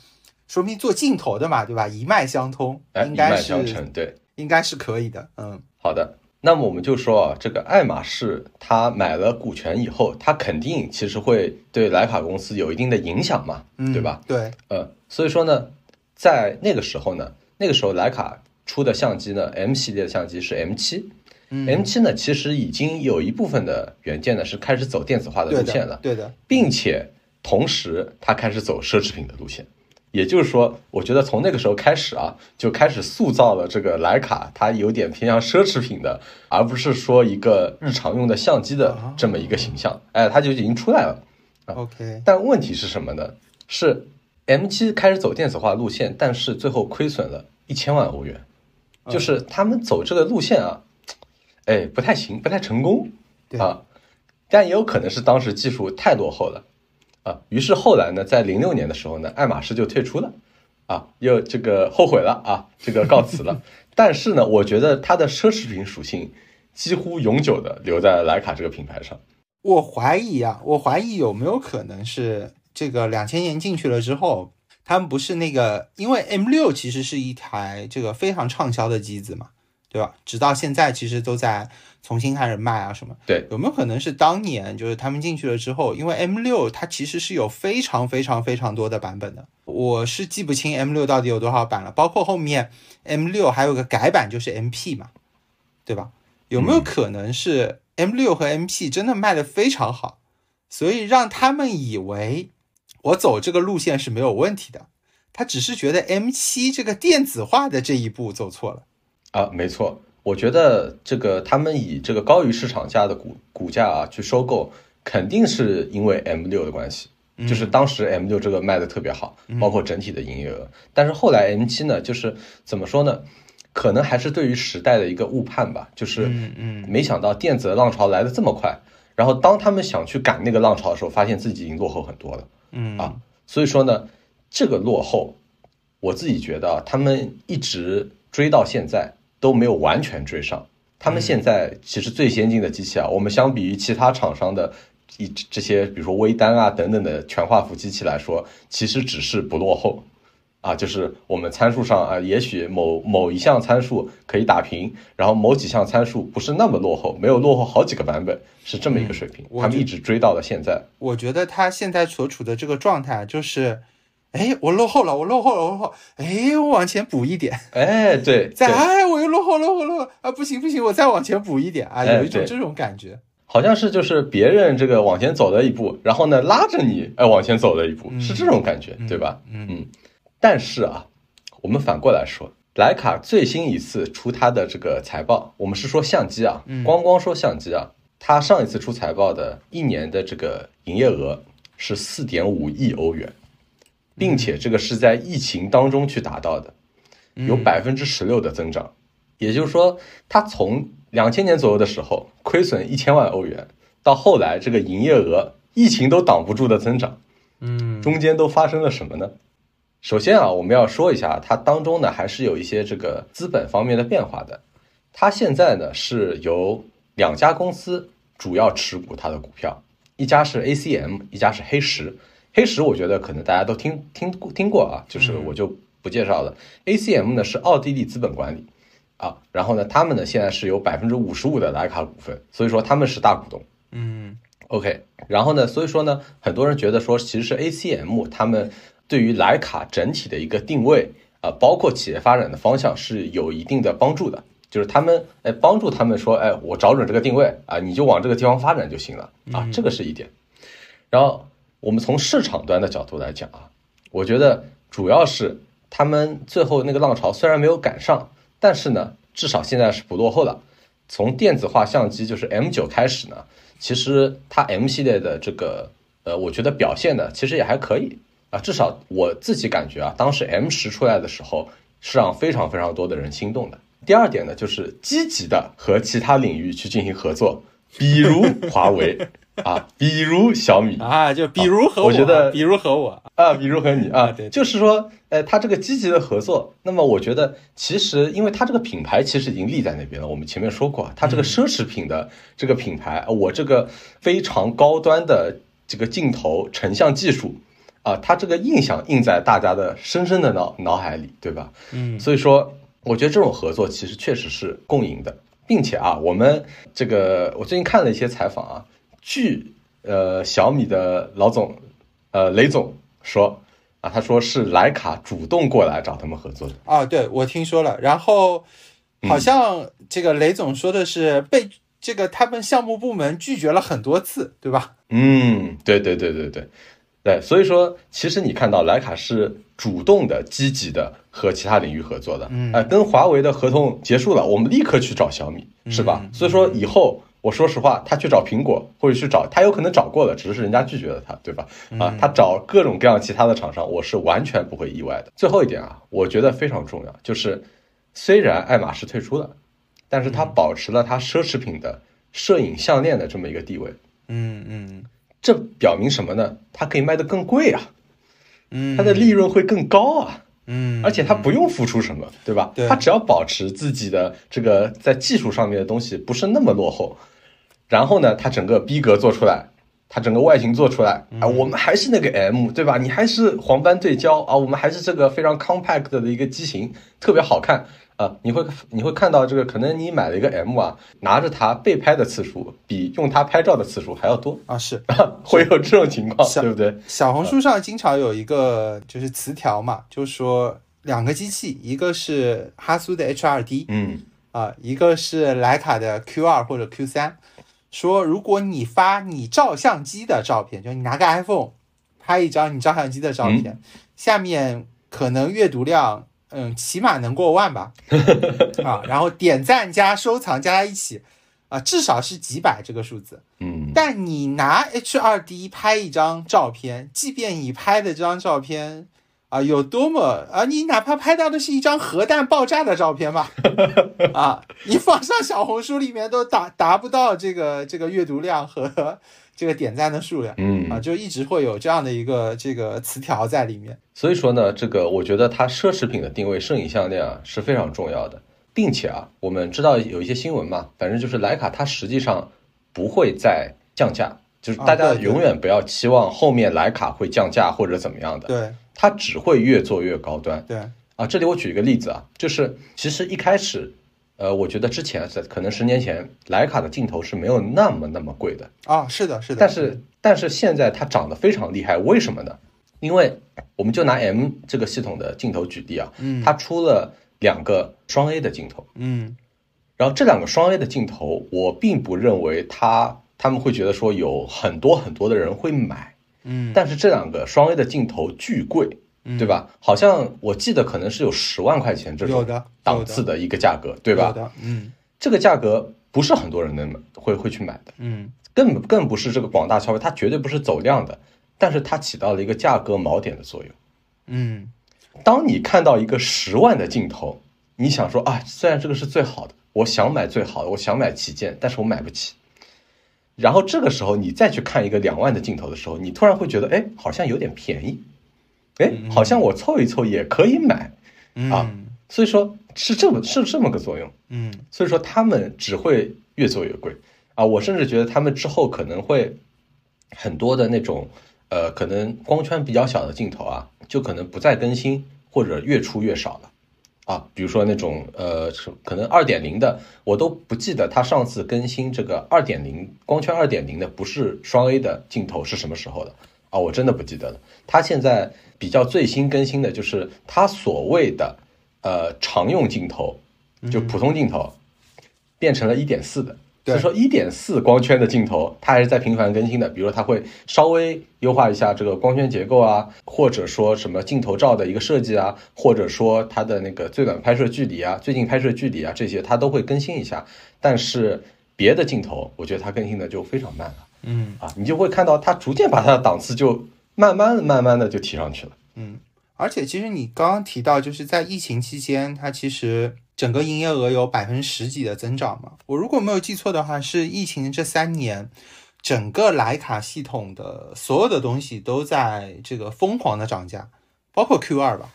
B: 说明做镜头的嘛，对吧？一脉相通，应该是
A: 对，
B: 应该是可以的。嗯，
A: 好的。那么我们就说啊，这个爱马仕它买了股权以后，它肯定其实会对徕卡公司有一定的影响嘛，对吧？
B: 对，
A: 呃，所以说呢，在那个时候呢，那个时候徕卡出的相机呢，M 系列的相机是 M 七，M 七呢其实已经有一部分的元件呢是开始走电子化的路线了，
B: 对的，
A: 并且同时它开始走奢侈品的路线。也就是说，我觉得从那个时候开始啊，就开始塑造了这个徕卡，它有点偏向奢侈品的，而不是说一个日常用的相机的这么一个形象。哎，它就已经出来了。
B: OK，
A: 但问题是什么呢？是 M 七开始走电子化路线，但是最后亏损了一千万欧元，就是他们走这个路线啊，哎，不太行，不太成功啊。但也有可能是当时技术太落后了。啊，于是后来呢，在零六年的时候呢，爱马仕就退出了，啊，又这个后悔了啊，这个告辞了。但是呢，我觉得它的奢侈品属性几乎永久的留在徕卡这个品牌上。
B: 我怀疑啊，我怀疑有没有可能是这个两千年进去了之后，他们不是那个，因为 M 六其实是一台这个非常畅销的机子嘛，对吧？直到现在其实都在。重新开始卖啊什么？
A: 对，
B: 有没有可能是当年就是他们进去了之后，因为 M 六它其实是有非常非常非常多的版本的，我是记不清 M 六到底有多少版了。包括后面 M 六还有个改版就是 MP 嘛，对吧？有没有可能是 M 六和 MP 真的卖的非常好，所以让他们以为我走这个路线是没有问题的，他只是觉得 M 七这个电子化的这一步走错了
A: 啊？没错。我觉得这个他们以这个高于市场价的股股价啊去收购，肯定是因为 M 六的关系，就是当时 M 六这个卖的特别好，包括整体的营业额。但是后来 M 七呢，就是怎么说呢？可能还是对于时代的一个误判吧，就是没想到电子的浪潮来的这么快，然后当他们想去赶那个浪潮的时候，发现自己已经落后很多了。
B: 嗯
A: 啊，所以说呢，这个落后，我自己觉得他们一直追到现在。都没有完全追上，他们现在其实最先进的机器啊，我们相比于其他厂商的一这些，比如说微单啊等等的全画幅机器来说，其实只是不落后，啊，就是我们参数上啊，也许某某一项参数可以打平，然后某几项参数不是那么落后，没有落后好几个版本，是这么一个水平，他们一直追到了现在。
B: 我觉得他现在所处的这个状态就是。哎，我落后了，我落后了，我落后。哎，我往前补一点。
A: 哎，对，
B: 再哎，我又落后，落后，落后啊！不行，不行，我再往前补一点啊！有一种这种感觉，
A: 好像是就是别人这个往前走了一步，然后呢拉着你哎往前走了一步，是这种感觉，对吧？
B: 嗯
A: 嗯。但是啊，我们反过来说，徕卡最新一次出它的这个财报，我们是说相机啊，光光说相机啊，它上一次出财报的一年的这个营业额是四点五亿欧元。并且这个是在疫情当中去达到的，有百分之十六的增长，也就是说，它从两千年左右的时候亏损一千万欧元，到后来这个营业额疫情都挡不住的增长，
B: 嗯，
A: 中间都发生了什么呢？首先啊，我们要说一下它当中呢还是有一些这个资本方面的变化的，它现在呢是由两家公司主要持股它的股票，一家是 ACM，一家是黑石。黑石，我觉得可能大家都听听听过啊，就是我就不介绍了。ACM 呢是奥地利资本管理啊，然后呢，他们呢现在是有百分之五十五的徕卡股份，所以说他们是大股东。
B: 嗯
A: ，OK，然后呢，所以说呢，很多人觉得说，其实是 ACM 他们对于徕卡整体的一个定位啊，包括企业发展的方向是有一定的帮助的，就是他们哎帮助他们说，哎，我找准这个定位啊，你就往这个地方发展就行了啊，这个是一点，然后。我们从市场端的角度来讲啊，我觉得主要是他们最后那个浪潮虽然没有赶上，但是呢，至少现在是不落后了。从电子化相机就是 M 九开始呢，其实它 M 系列的这个呃，我觉得表现呢，其实也还可以啊。至少我自己感觉啊，当时 M 十出来的时候，是让非常非常多的人心动的。第二点呢，就是积极的和其他领域去进行合作，比如华为。啊，比如小米
B: 啊，就比如和
A: 我，觉得
B: 比如和我
A: 啊，比如和你啊，
B: 对，
A: 就是说，呃，他这个积极的合作，那么我觉得其实，因为他这个品牌其实已经立在那边了。我们前面说过，他这个奢侈品的这个品牌，我这个非常高端的这个镜头成像技术啊，它这个印象印在大家的深深的脑脑海里，对吧？
B: 嗯，
A: 所以说，我觉得这种合作其实确实是共赢的，并且啊，我们这个我最近看了一些采访啊。据呃小米的老总，呃雷总说啊，他说是徕卡主动过来找他们合作的
B: 啊，对我听说了，然后好像这个雷总说的是被这个他们项目部门拒绝了很多次，对吧？
A: 嗯，对对对对对对，所以说其实你看到徕卡是主动的、积极的和其他领域合作的，
B: 嗯，
A: 哎，跟华为的合同结束了，我们立刻去找小米，是吧？所以说以后。我说实话，他去找苹果或者去找他，有可能找过了，只是人家拒绝了他，对吧？啊，他找各种各样其他的厂商，我是完全不会意外的。最后一点啊，我觉得非常重要，就是虽然爱马仕退出了，但是它保持了它奢侈品的摄影项链的这么一个地位。
B: 嗯嗯，
A: 这表明什么呢？它可以卖得更贵啊，
B: 嗯，
A: 它的利润会更高啊。
B: 嗯，
A: 而且它不用付出什么，对吧？它只要保持自己的这个在技术上面的东西不是那么落后。然后呢，它整个逼格做出来，它整个外形做出来啊，我们还是那个 M，对吧？你还是黄斑对焦啊，我们还是这个非常 compact 的一个机型，特别好看啊。你会你会看到这个，可能你买了一个 M 啊，拿着它被拍的次数比用它拍照的次数还要多
B: 啊，是
A: 会有这种情况，对不对？
B: 小红书上经常有一个就是词条嘛，就是说两个机器，一个是哈苏的 H2D，
A: 嗯
B: 啊，一个是徕卡的 Q2 或者 Q3。说，如果你发你照相机的照片，就你拿个 iPhone 拍一张你照相机的照片，下面可能阅读量，嗯，起码能过万吧，啊，然后点赞加收藏加在一起，啊，至少是几百这个数字，
A: 嗯，
B: 但你拿 H2D 拍一张照片，即便你拍的这张照片。啊，有多么啊！你哪怕拍到的是一张核弹爆炸的照片吧，啊，你放上小红书里面都达达不到这个这个阅读量和这个点赞的数量，
A: 嗯
B: 啊，就一直会有这样的一个这个词条在里面。
A: 所以说呢，这个我觉得它奢侈品的定位，摄影项链啊是非常重要的，并且啊，我们知道有一些新闻嘛，反正就是徕卡它实际上不会再降价，就是大家永远不要期望后面徕卡会降价或者怎么样的。
B: 对。
A: 它只会越做越高端，
B: 对
A: 啊，这里我举一个例子啊，就是其实一开始，呃，我觉得之前在可能十年前，徕卡的镜头是没有那么那么贵的
B: 啊，是的，是的，
A: 但是但是现在它涨得非常厉害，为什么呢？因为我们就拿 M 这个系统的镜头举例啊，
B: 嗯，
A: 它出了两个双 A 的镜头，
B: 嗯，
A: 然后这两个双 A 的镜头，我并不认为它他们会觉得说有很多很多的人会买。
B: 嗯，
A: 但是这两个双 A 的镜头巨贵，对吧？好像我记得可能是有十万块钱这种档次的一个价格，对吧？
B: 嗯，
A: 这个价格不是很多人能会会去买的，
B: 嗯，
A: 更更不是这个广大消费，它绝对不是走量的，但是它起到了一个价格锚点的作用。
B: 嗯，
A: 当你看到一个十万的镜头，你想说啊，虽然这个是最好的，我想买最好的，我想买旗舰，但是我买不起。然后这个时候，你再去看一个两万的镜头的时候，你突然会觉得，哎，好像有点便宜，哎，好像我凑一凑也可以买啊。所以说，是这么是这么个作用。
B: 嗯，
A: 所以说他们只会越做越贵啊。我甚至觉得他们之后可能会很多的那种，呃，可能光圈比较小的镜头啊，就可能不再更新或者越出越少了。啊，比如说那种呃，可能二点零的，我都不记得它上次更新这个二点零光圈二点零的不是双 A 的镜头是什么时候的啊？我真的不记得了。它现在比较最新更新的就是它所谓的呃常用镜头，就普通镜头变成了一点四的所以说一点四光圈的镜头，它还是在频繁更新的。比如它会稍微优化一下这个光圈结构啊，或者说什么镜头罩的一个设计啊，或者说它的那个最短拍摄距离啊、最近拍摄距离啊这些，它都会更新一下。但是别的镜头，我觉得它更新的就非常慢了。
B: 嗯
A: 啊，你就会看到它逐渐把它的档次就慢慢的、慢慢的就提上去了。
B: 嗯，而且其实你刚刚提到，就是在疫情期间，它其实。整个营业额有百分之十几的增长嘛？我如果没有记错的话，是疫情这三年，整个徕卡系统的所有的东西都在这个疯狂的涨价，包括 Q 二吧？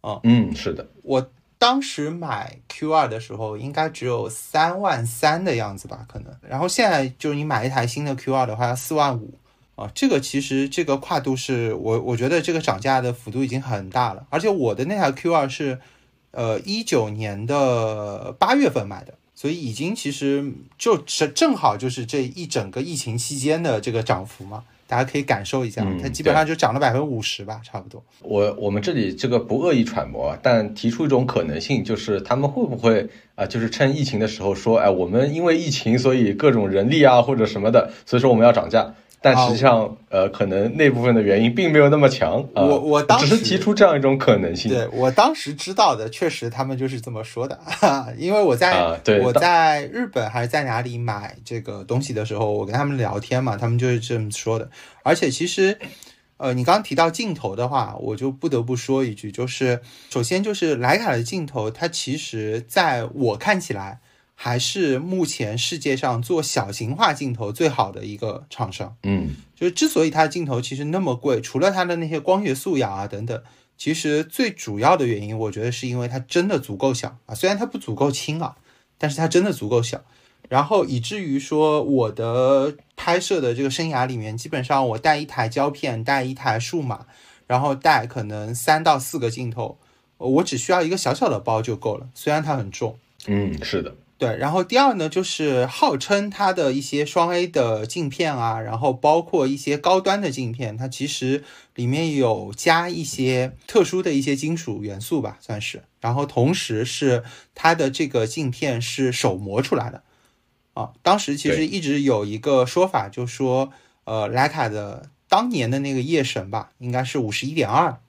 A: 嗯嗯，是的。
B: 我当时买 Q 二的时候，应该只有三万三的样子吧？可能。然后现在就是你买一台新的 Q 二的话，要四万五啊！这个其实这个跨度是我我觉得这个涨价的幅度已经很大了，而且我的那台 Q 二是。呃，一九年的八月份买的，所以已经其实就正正好就是这一整个疫情期间的这个涨幅嘛，大家可以感受一下，它基本上就涨了百分之五十吧，差不多。
A: 我我们这里这个不恶意揣摩，但提出一种可能性，就是他们会不会啊，就是趁疫情的时候说，哎，我们因为疫情，所以各种人力啊或者什么的，所以说我们要涨价。但实际上，呃，可能那部分的原因并没有那么强。
B: 我我当
A: 时只是提出这样一种可能性。
B: 对我当时知道的，确实他们就是这么说的。因为我在我在日本还是在哪里买这个东西的时候，我跟他们聊天嘛，他们就是这么说的。而且其实，呃，你刚刚提到镜头的话，我就不得不说一句，就是首先就是徕卡的镜头，它其实在我看起来。还是目前世界上做小型化镜头最好的一个厂商。
A: 嗯，
B: 就是之所以它的镜头其实那么贵，除了它的那些光学素养啊等等，其实最主要的原因，我觉得是因为它真的足够小啊。虽然它不足够轻啊，但是它真的足够小。然后以至于说我的拍摄的这个生涯里面，基本上我带一台胶片，带一台数码，然后带可能三到四个镜头，我只需要一个小小的包就够了。虽然它很重。
A: 嗯，是的。
B: 对，然后第二呢，就是号称它的一些双 A 的镜片啊，然后包括一些高端的镜片，它其实里面有加一些特殊的一些金属元素吧，算是。然后同时是它的这个镜片是手磨出来的啊。当时其实一直有一个说法，就说呃，徕卡的当年的那个夜神吧，应该是五十一点二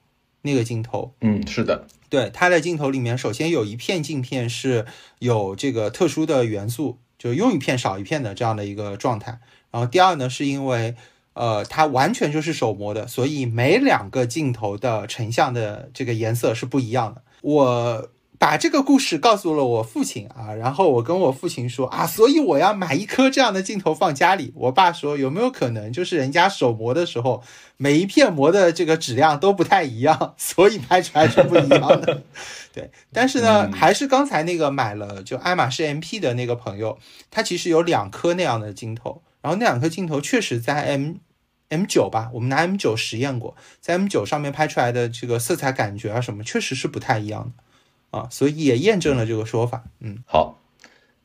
B: 那个镜头。
A: 嗯，是的。
B: 对它的镜头里面，首先有一片镜片是有这个特殊的元素，就用一片少一片的这样的一个状态。然后第二呢，是因为呃它完全就是手磨的，所以每两个镜头的成像的这个颜色是不一样的。我。把这个故事告诉了我父亲啊，然后我跟我父亲说啊，所以我要买一颗这样的镜头放家里。我爸说有没有可能就是人家手磨的时候，每一片磨的这个质量都不太一样，所以拍出来是不一样的。对，但是呢，还是刚才那个买了就爱马仕 MP 的那个朋友，他其实有两颗那样的镜头，然后那两颗镜头确实在 M M 九吧，我们拿 M 九实验过，在 M 九上面拍出来的这个色彩感觉啊什么，确实是不太一样的。啊，所以也验证了这个说法。嗯，
A: 好，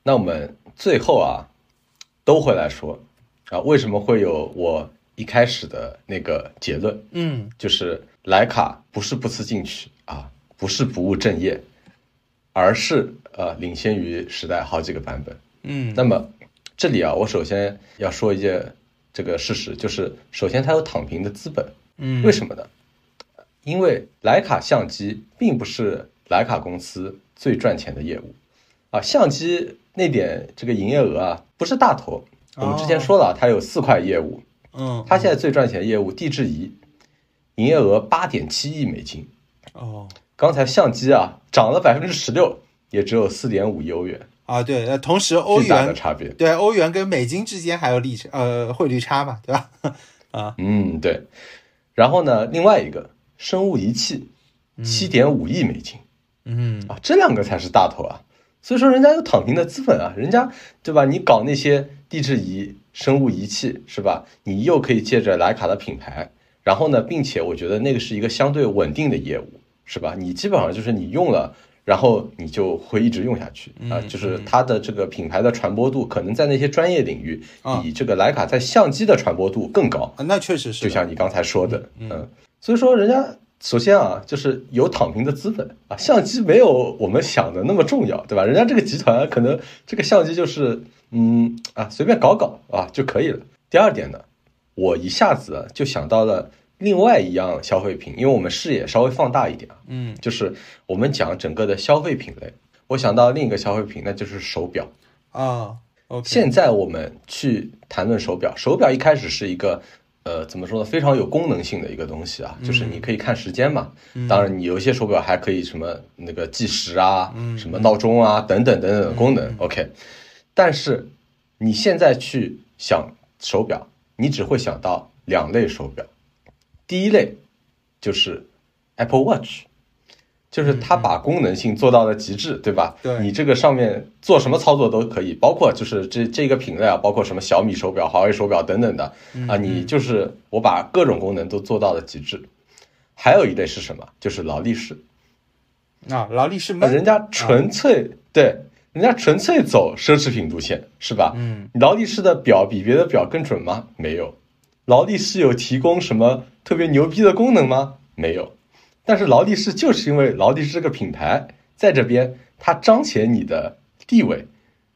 A: 那我们最后啊，都会来说啊，为什么会有我一开始的那个结论？
B: 嗯，
A: 就是徕卡不是不思进取啊，不是不务正业，而是呃领先于时代好几个版本。
B: 嗯，
A: 那么这里啊，我首先要说一件这个事实，就是首先它有躺平的资本。
B: 嗯，
A: 为什么呢？因为徕卡相机并不是。徕卡公司最赚钱的业务，啊，相机那点这个营业额啊，不是大头。我们之前说了，它有四块业务，
B: 嗯，
A: 它现在最赚钱的业务地质仪，营业额八点七亿美金。
B: 哦，
A: 刚才相机啊涨了百分之十六，也只有四点五亿欧元。
B: 啊，对，那，同时欧元
A: 的差别，
B: 对，欧元跟美金之间还有利差呃汇率差嘛，对吧？啊，
A: 嗯，对。然后呢，另外一个生物仪器，七点五亿美金。
B: 嗯
A: 啊，这两个才是大头啊，所以说人家有躺平的资本啊，人家对吧？你搞那些地质仪、生物仪器是吧？你又可以借着徕卡的品牌，然后呢，并且我觉得那个是一个相对稳定的业务，是吧？你基本上就是你用了，然后你就会一直用下去啊，就是它的这个品牌的传播度，可能在那些专业领域比这个徕卡在相机的传播度更高
B: 啊。那确实是，
A: 就像你刚才说的，嗯，所以说人家。首先啊，就是有躺平的资本啊，相机没有我们想的那么重要，对吧？人家这个集团可能这个相机就是嗯啊，随便搞搞啊就可以了。第二点呢，我一下子就想到了另外一样消费品，因为我们视野稍微放大一点啊，
B: 嗯
A: 就是我们讲整个的消费品类，我想到另一个消费品，那就是手表。
B: 啊，OK，
A: 现在我们去谈论手表，手表一开始是一个，呃，怎么说呢，非常有功能性的一个东西啊，就是你可以看时间嘛。当然，你有一些手表还可以什么那个计时啊，什么闹钟啊等等等等的功能。OK，但是你现在去想手表，你只会想到两类手表，第一类就是 Apple Watch。就是它把功能性做到了极致，对吧？
B: 对
A: 你这个上面做什么操作都可以，包括就是这这个品类啊，包括什么小米手表、华为手表等等的啊，你就是我把各种功能都做到了极致。还有一类是什么？就是劳力士，
B: 啊，劳力士
A: 人家纯粹对，人家纯粹走奢侈品路线，是吧？
B: 嗯，
A: 劳力士的表比别的表更准吗？没有。劳力士有提供什么特别牛逼的功能吗？没有。但是劳力士就是因为劳力士这个品牌在这边，它彰显你的地位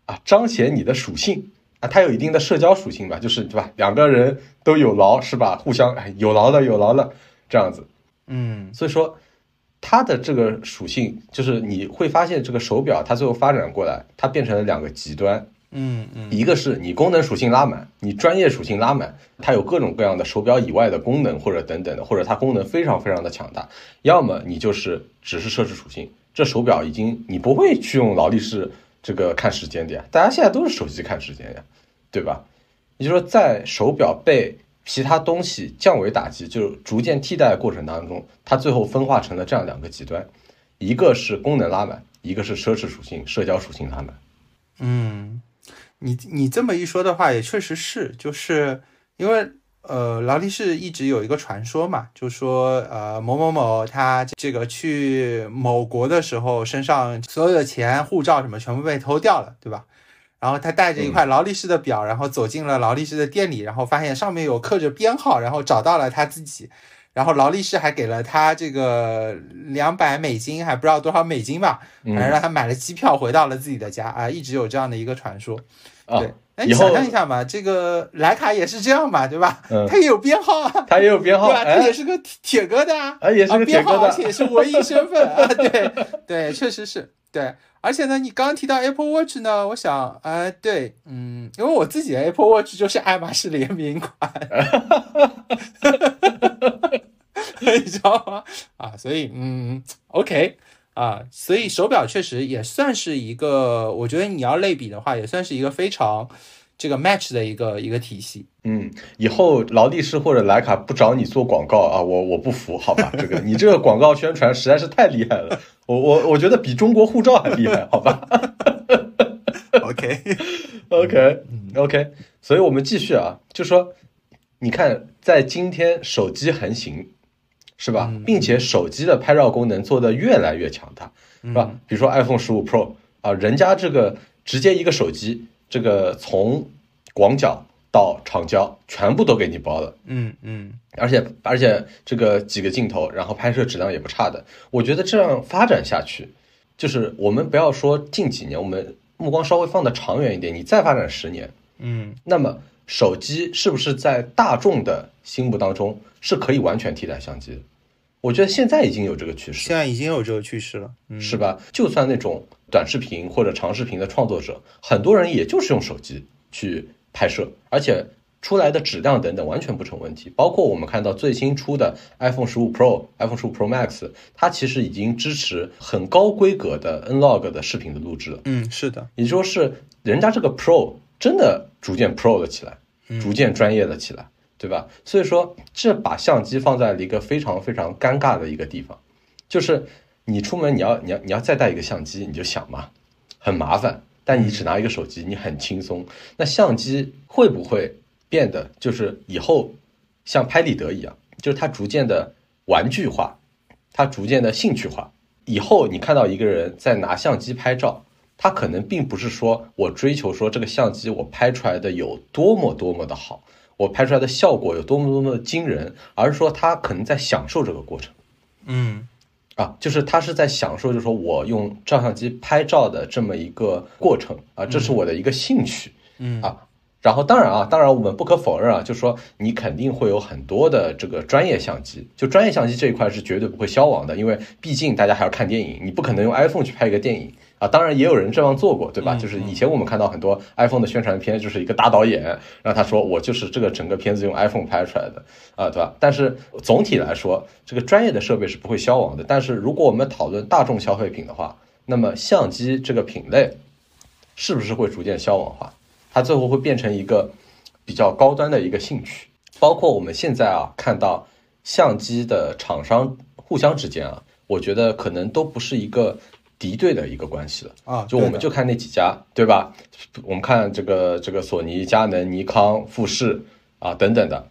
A: 啊，彰显你的属性啊，它有一定的社交属性吧，就是对吧？两个人都有劳是吧？互相哎有劳了有劳了这样子，
B: 嗯
A: 所以说它的这个属性就是你会发现这个手表它最后发展过来，它变成了两个极端，
B: 嗯嗯
A: 一个是你功能属性拉满，你专业属性拉满，它有各种各样的手表以外的功能或者等等的，或者它功能非常非常的强大。要么你就是只是奢侈属性，这手表已经你不会去用劳力士这个看时间的呀，大家现在都是手机看时间呀，对吧？也就是说，在手表被其他东西降维打击，就是逐渐替代的过程当中，它最后分化成了这样两个极端，一个是功能拉满，一个是奢侈属性、社交属性拉满。
B: 嗯，你你这么一说的话，也确实是，就是因为呃，劳力士一直有一个传说嘛，就说呃某某某他这个去某国的时候，身上所有的钱、护照什么全部被偷掉了，对吧？然后他带着一块劳力士的表，然后走进了劳力士的店里，然后发现上面有刻着编号，然后找到了他自己，然后劳力士还给了他这个两百美金，还不知道多少美金吧，反正让他买了机票回到了自己的家啊，一直有这样的一个传说。
A: 啊
B: 对，那你想象一下嘛，这个莱卡也是这样嘛，对吧？
A: 嗯
B: 它也有编号啊，
A: 它也有编号，
B: 对吧？它
A: 哎
B: 也是个铁铁疙瘩啊，
A: 啊也是
B: 编号，而且也是唯一身份啊，对对，确实是对。而且呢，你刚刚提到 Apple Watch 呢，我想，呃，对，嗯，因为我自己的 Apple Watch 就是爱马仕联名款，你知道吗？啊，所以，嗯，OK，啊，所以手表确实也算是一个，我觉得你要类比的话，也算是一个非常这个 match 的一个一个体系。
A: 嗯，以后劳力士或者徕卡不找你做广告啊，我我不服，好吧？这个你这个广告宣传实在是太厉害了，我我我觉得比中国护照还厉害，好吧
B: OK，？OK
A: OK，所以我们继续啊，就说你看，在今天手机横行，是吧？并且手机的拍照功能做得越来越强大，是吧？比如说 iPhone 十五 Pro 啊，人家这个直接一个手机，这个从广角到长焦全部都给你包了。
B: 嗯嗯
A: 而且而且这个几个镜头，然后拍摄质量也不差的。我觉得这样发展下去，就是我们不要说近几年，我们目光稍微放的长远一点，你再发展十年，
B: 嗯
A: 那么手机是不是在大众的心目当中是可以完全替代相机的？我觉得现在已经有这个趋势
B: 现，在已经有这个趋势了。嗯，
A: 是吧？就算那种短视频或者长视频的创作者，很多人也就是用手机去拍摄，而且出来的质量等等完全不成问题。包括我们看到最新出的 iPhone 十五 Pro、iPhone 十五 Pro Max，它其实已经支持很高规格的 N-Log 的视频的录制了。
B: 嗯，是的，
A: 也就是说，是人家这个 Pro 真的逐渐 Pro 了起来，逐渐专业了起来，对吧？所以说，这把相机放在了一个非常非常尴尬的一个地方，就是你出门你要你要你要再带一个相机，你就想嘛，很麻烦。但你只拿一个手机，你很轻松。那相机会不会变得就是以后像拍立得一样，就是它逐渐的玩具化，它逐渐的兴趣化。以后你看到一个人在拿相机拍照，他可能并不是说我追求说这个相机我拍出来的有多么多么的好，我拍出来的效果有多么多么的惊人，而是说他可能在享受这个过程
B: 嗯
A: 啊，就是他是在享受，就是说我用照相机拍照的这么一个过程啊，这是我的一个兴趣。
B: 嗯
A: 啊。然后当然啊，当然我们不可否认啊，就是说你肯定会有很多的这个专业相机，就专业相机这一块是绝对不会消亡的，因为毕竟大家还要看电影，你不可能用 iPhone 去拍一个电影啊。当然也有人这样做过，对吧？就是以前我们看到很多 iPhone 的宣传片，就是一个大导演，然后他说我就是这个整个片子用 iPhone 拍出来的啊，对吧？但是总体来说，这个专业的设备是不会消亡的。但是如果我们讨论大众消费品的话，那么相机这个品类是不是会逐渐消亡化？它最后会变成一个。比较高端的一个兴趣，包括我们现在啊看到相机的厂商互相之间啊，我觉得可能都不是一个敌对的一个关系了
B: 啊。
A: 就我们就看那几家，对吧？我们看这个这个索尼、佳能、尼康、富士啊等等的，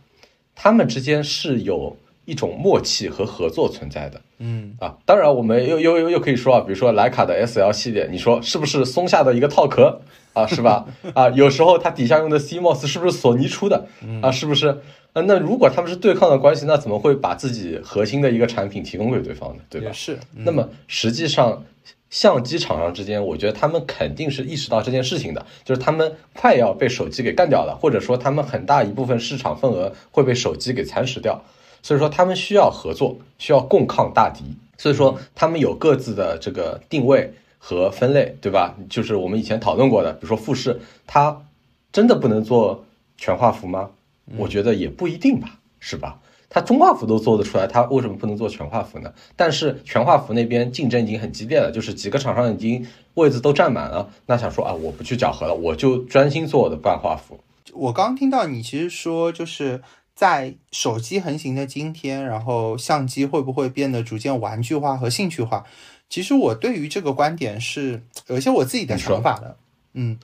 A: 他们之间是有一种默契和合作存在的。
B: 嗯
A: 啊，当然我们又又又又可以说啊，比如说徕卡的 SL 系列，你说是不是松下的一个套壳？啊，是吧？啊，有时候它底下用的 CMOS 是不是索尼出的？啊，是不是？啊，那如果他们是对抗的关系，那怎么会把自己核心的一个产品提供给对方呢？对吧？
B: 是。
A: 那么实际上，相机厂商之间，我觉得他们肯定是意识到这件事情的，就是他们快要被手机给干掉了，或者说他们很大一部分市场份额会被手机给蚕食掉，所以说他们需要合作，需要共抗大敌。所以说他们有各自的这个定位。和分类，对吧？就是我们以前讨论过的，比如说富士，它真的不能做全画幅吗？我觉得也不一定吧，是吧？它中画幅都做得出来，它为什么不能做全画幅呢？但是全画幅那边竞争已经很激烈了，就是几个厂商已经位子都占满了，那想说啊，我不去搅和了，我就专心做我的半画幅。
B: 我刚听到你其实说，就是在手机横行的今天，然后相机会不会变得逐渐玩具化和兴趣化？其实我对于这个观点是有一些我自己的想法的，嗯，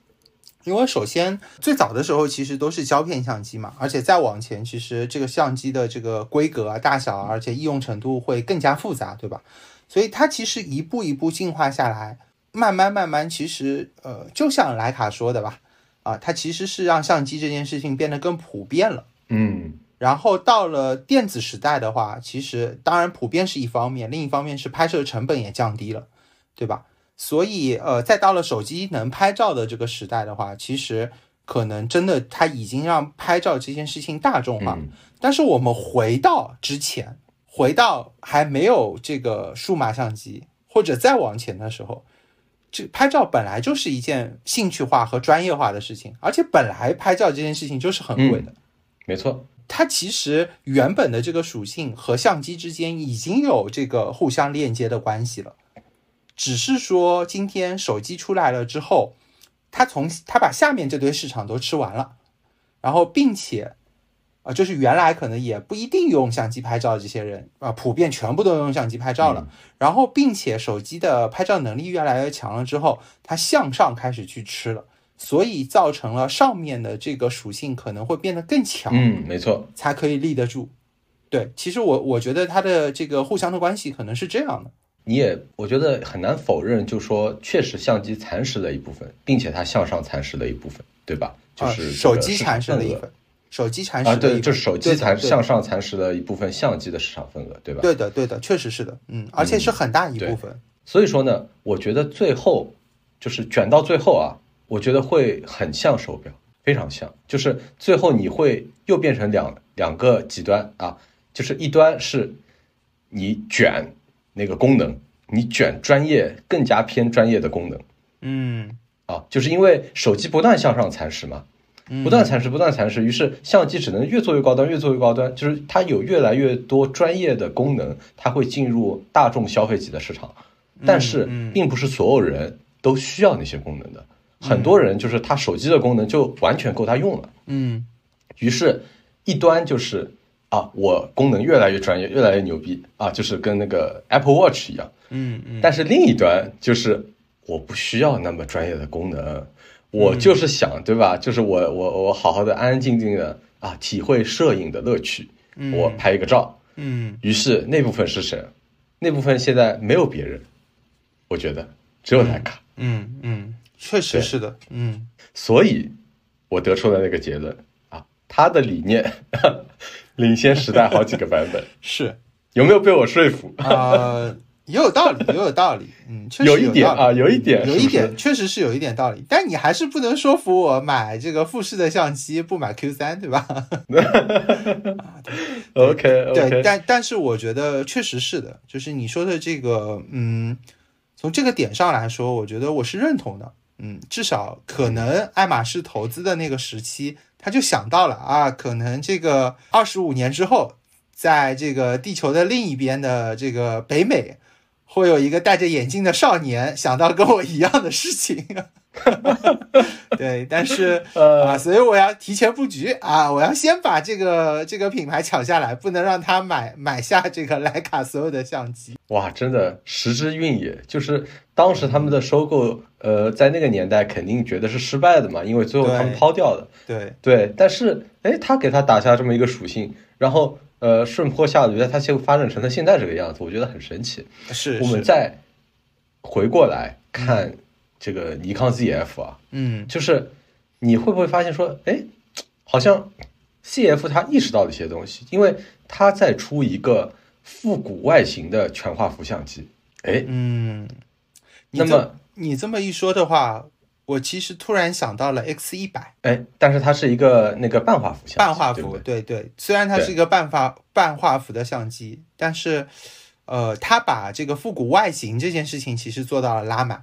B: 因为首先最早的时候其实都是胶片相机嘛，而且再往前，其实这个相机的这个规格啊、大小啊，而且易用程度会更加复杂，对吧？所以它其实一步一步进化下来，慢慢慢慢，其实呃，就像徕卡说的吧，啊，它其实是让相机这件事情变得更普遍了，
A: 嗯。
B: 然后到了电子时代的话，其实当然普遍是一方面，另一方面是拍摄成本也降低了，对吧？所以呃，再到了手机能拍照的这个时代的话，其实可能真的它已经让拍照这件事情大众化。但是我们回到之前，回到还没有这个数码相机或者再往前的时候，这拍照本来就是一件兴趣化和专业化的事情，而且本来拍照这件事情就是很贵的，
A: 没错。
B: 它其实原本的这个属性和相机之间已经有这个互相链接的关系了，只是说今天手机出来了之后，它从它把下面这堆市场都吃完了，然后并且啊，就是原来可能也不一定用相机拍照的这些人啊，普遍全部都用相机拍照了，然后并且手机的拍照能力越来越强了之后，它向上开始去吃了。所以造成了上面的这个属性可能会变得更强，
A: 嗯，没错，
B: 才可以立得住。对，其实我我觉得它的这个互相的关系可能是这样的。
A: 你也我觉得很难否认，就说确实相机蚕食了一部分，并且它向上蚕食了一部分，对吧？就是
B: 手机蚕食了一部分，手机蚕食啊，
A: 对，就是手机蚕向上蚕食了一部分相机的市场份额，对吧？
B: 对的，对的，确实是的，嗯，而且是很大一部分。
A: 所以说呢，我觉得最后就是卷到最后啊。我觉得会很像手表，非常像，就是最后你会又变成两两个极端啊，就是一端是你卷那个功能，你卷专业更加偏专业的功能，
B: 嗯，
A: 啊，就是因为手机不断向上蚕食嘛，不断蚕食，不断蚕食，于是相机只能越做越高端，越做越高端，就是它有越来越多专业的功能，它会进入大众消费级的市场，但是并不是所有人都需要那些功能的。很多人就是他手机的功能就完全够他用了，
B: 嗯，
A: 于是，一端就是啊，我功能越来越专业，越来越牛逼啊，就是跟那个 Apple Watch 一样，
B: 嗯嗯，
A: 但是另一端就是我不需要那么专业的功能，我就是想对吧？就是我我我好好的安安静静的啊，体会摄影的乐趣，我拍一个照，
B: 嗯，
A: 于是那部分是谁？那部分现在没有别人，我觉得只有徕卡，
B: 嗯嗯。确实是的，嗯，
A: 所以，我得出了那个结论啊，他的理念领先时代好几个版本，
B: 是。
A: 有没有被我说服？
B: 啊，也有道理，也有道理，嗯，确实
A: 有一点
B: 啊，
A: 有一点，
B: 有一点，确实是有一点道理。但你还是不能说服我买这个富士的相机，不买 Q 三，对吧
A: ？OK，
B: 对，但但是我觉得确实是的，就是你说的这个，嗯，从这个点上来说，我觉得我是认同的，嗯，至少可能爱马仕投资的那个时期，他就想到了啊，可能这个二十五年之后，在这个地球的另一边的这个北美。会有一个戴着眼镜的少年想到跟我一样的事情，对，但是啊，所以我要提前布局啊，我要先把这个这个品牌抢下来，不能让他买买下这个徕卡所有的相机。
A: 哇，真的时之运也，就是当时他们的收购，呃，在那个年代肯定觉得是失败的嘛，因为最后他们抛掉了。
B: 对
A: 对，但是哎，他给他打下这么一个属性，然后。呃，顺坡下驴，他就发展成了现在这个样子，我觉得很神奇。
B: 是，
A: 我们再回过来看这个尼康 ZF
B: 啊，嗯，
A: 就是你会不会发现说，哎，好像 CF 他意识到了一些东西，因为他在出一个复古外形的全画幅相机，哎，
B: 嗯，
A: 那么
B: 你这么一说的话。我其实突然想到了 X 一百，
A: 哎，但是它是一个那个半画幅相机，
B: 半画幅，对对。虽然它是一个半画半画幅的相机，但是，呃，它把这个复古外形这件事情其实做到了拉满，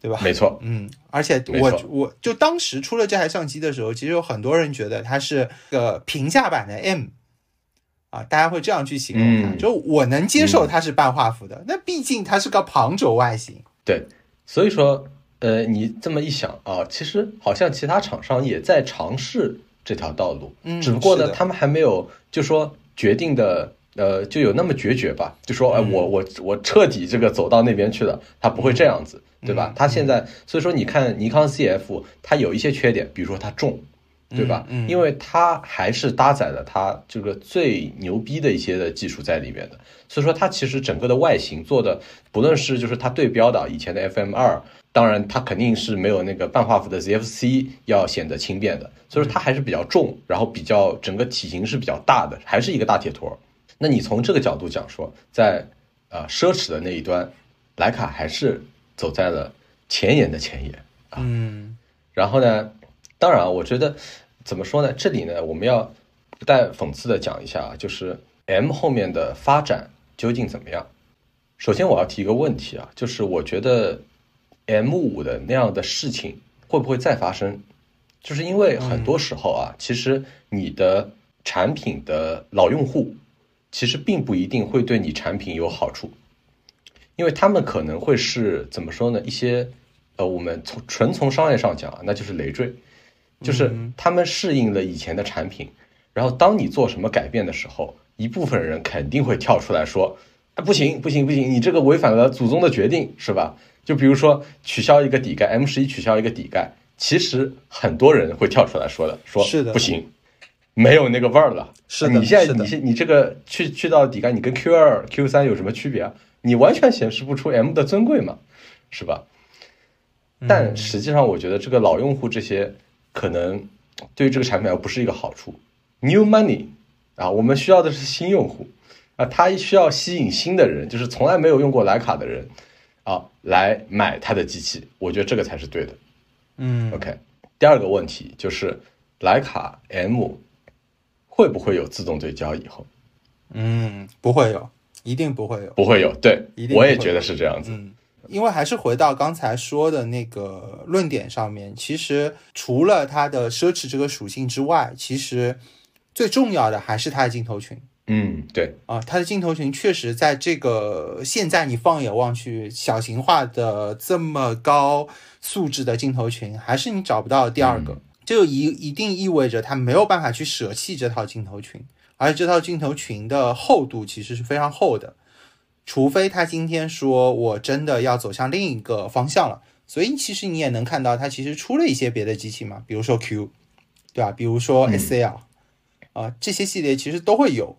B: 对吧？
A: 没错，
B: 嗯，而且我我就当时出了这台相机的时候，其实有很多人觉得它是个平价版的 M，啊，大家会这样去形容它，就我能接受它是半画幅的，那毕竟它是个旁轴外形，
A: 对，所以说。呃，你这么一想啊，其实好像其他厂商也在尝试这条道路，
B: 嗯，
A: 只不过呢，他们还没有就说决定的，呃，就有那么决绝吧，就说，哎，我我我彻底这个走到那边去了，他不会这样子，对吧？他现在，所以说你看尼康 CF，它有一些缺点，比如说它重，对吧？
B: 嗯，
A: 因为它还是搭载了它这个最牛逼的一些的技术在里面的，所以说它其实整个的外形做的，不论是就是它对标的以前的 FM 二。当然，它肯定是没有那个半画幅的 ZFC 要显得轻便的，所以说它还是比较重，然后比较整个体型是比较大的，还是一个大铁坨。那你从这个角度讲说，在呃奢侈的那一端，徕卡还是走在了前沿的前沿
B: 啊。嗯。
A: 然后呢，当然，我觉得怎么说呢？这里呢，我们要不带讽刺的讲一下啊，就是 M 后面的发展究竟怎么样？首先，我要提一个问题啊，就是我觉得。M 五的那样的事情会不会再发生？就是因为很多时候啊，其实你的产品的老用户，其实并不一定会对你产品有好处，因为他们可能会是怎么说呢？一些呃，我们从纯从商业上讲啊，那就是累赘，就是他们适应了以前的产品，然后当你做什么改变的时候，一部分人肯定会跳出来说：“啊，不行不行不行，你这个违反了祖宗的决定，是吧？”就比如说取消一个底盖，M 十一取消一个底盖，其实很多人会跳出来说的，说
B: 是的
A: 不行，没有那个味儿了。
B: 是
A: 的，你现在你现你这个去去到底盖，你跟 Q 二 Q 三有什么区别啊？你完全显示不出 M 的尊贵嘛，是吧？但实际上，我觉得这个老用户这些可能对于这个产品而不是一个好处。New money 啊，我们需要的是新用户啊，他需要吸引新的人，就是从来没有用过徕卡的人。啊，来买它的机器，我觉得这个才是对的。
B: 嗯
A: ，OK。第二个问题就是，徕卡 M 会不会有自动对焦以后？
B: 嗯，不会有，一定不会有，
A: 不会有。对，
B: 一定
A: 我也觉得是这样子。
B: 嗯，因为还是回到刚才说的那个论点上面，其实除了它的奢侈这个属性之外，其实最重要的还是它的镜头群。
A: 嗯，对
B: 啊，它的镜头群确实在这个现在你放眼望去，小型化的这么高素质的镜头群，还是你找不到第二个。这就一一定意味着它没有办法去舍弃这套镜头群，而且这套镜头群的厚度其实是非常厚的。除非他今天说我真的要走向另一个方向了，所以其实你也能看到，它其实出了一些别的机器嘛，比如说 Q，对吧？比如说 SL，啊，这些系列其实都会有。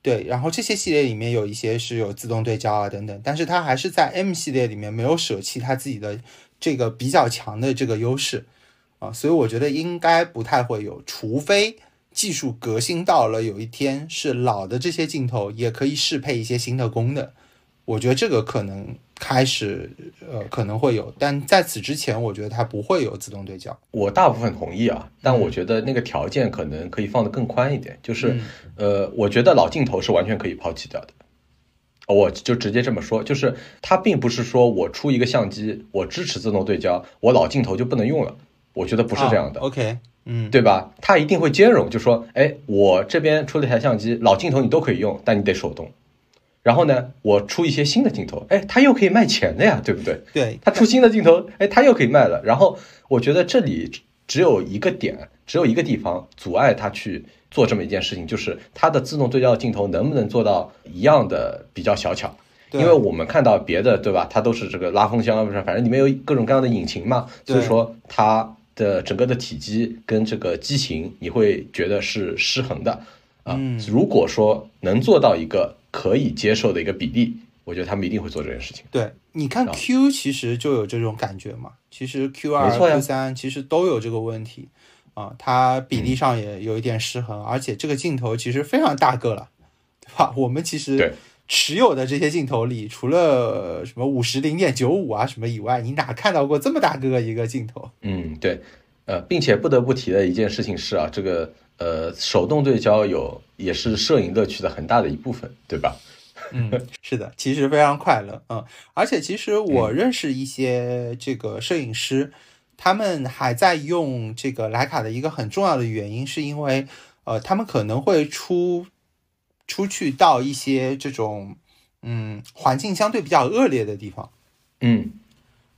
B: 对，然后这些系列里面有一些是有自动对焦啊等等，但是它还是在 M 系列里面没有舍弃它自己的这个比较强的这个优势啊，所以我觉得应该不太会有，除非技术革新到了有一天是老的这些镜头也可以适配一些新的功能我觉得这个可能开始呃可能会有，但在此之前，我觉得它不会有自动对焦。
A: 我大部分同意啊，但我觉得那个条件可能可以放得更宽一点，就是呃，我觉得老镜头是完全可以抛弃掉的。我就直接这么说，就是它并不是说我出一个相机，我支持自动对焦，我老镜头就不能用了。我觉得不是这样的。
B: OK，嗯，
A: 对吧？它一定会兼容，就说，哎，我这边出了一台相机，老镜头你都可以用，但你得手动。然后呢，我出一些新的镜头，哎，它又可以卖钱的呀，对不对？
B: 对，
A: 它出新的镜头，哎，它又可以卖了。然后我觉得这里只有一个点，只有一个地方阻碍它去。做这么一件事情，就是它的自动对焦镜头能不能做到一样的比较小巧？因为我们看到别的，对吧？它都是这个拉风箱，不是，反正里面有各种各样的引擎嘛，所以说它的整个的体积跟这个机型，你会觉得是失衡的啊。如果说能做到一个可以接受的一个比例，我觉得他们一定会做这件事情。
B: 对，你看 Q 其实就有这种感觉嘛，其实 Q 二、Q 三其实都有这个问题。啊，它比例上也有一点失衡，而且这个镜头其实非常大个了，对吧？我们其实持有的这些镜头里，除了什么五十零点九五啊什么以外，你哪看到过这么大个一个镜头？
A: 嗯，对，呃，并且不得不提的一件事情是啊，这个呃手动对焦有也是摄影乐趣的很大的一部分，对吧？
B: 嗯，是的，其实非常快乐，嗯，而且其实我认识一些这个摄影师。他们还在用这个徕卡的一个很重要的原因，是因为，呃，他们可能会出出去到一些这种，嗯，环境相对比较恶劣的地方，
A: 嗯，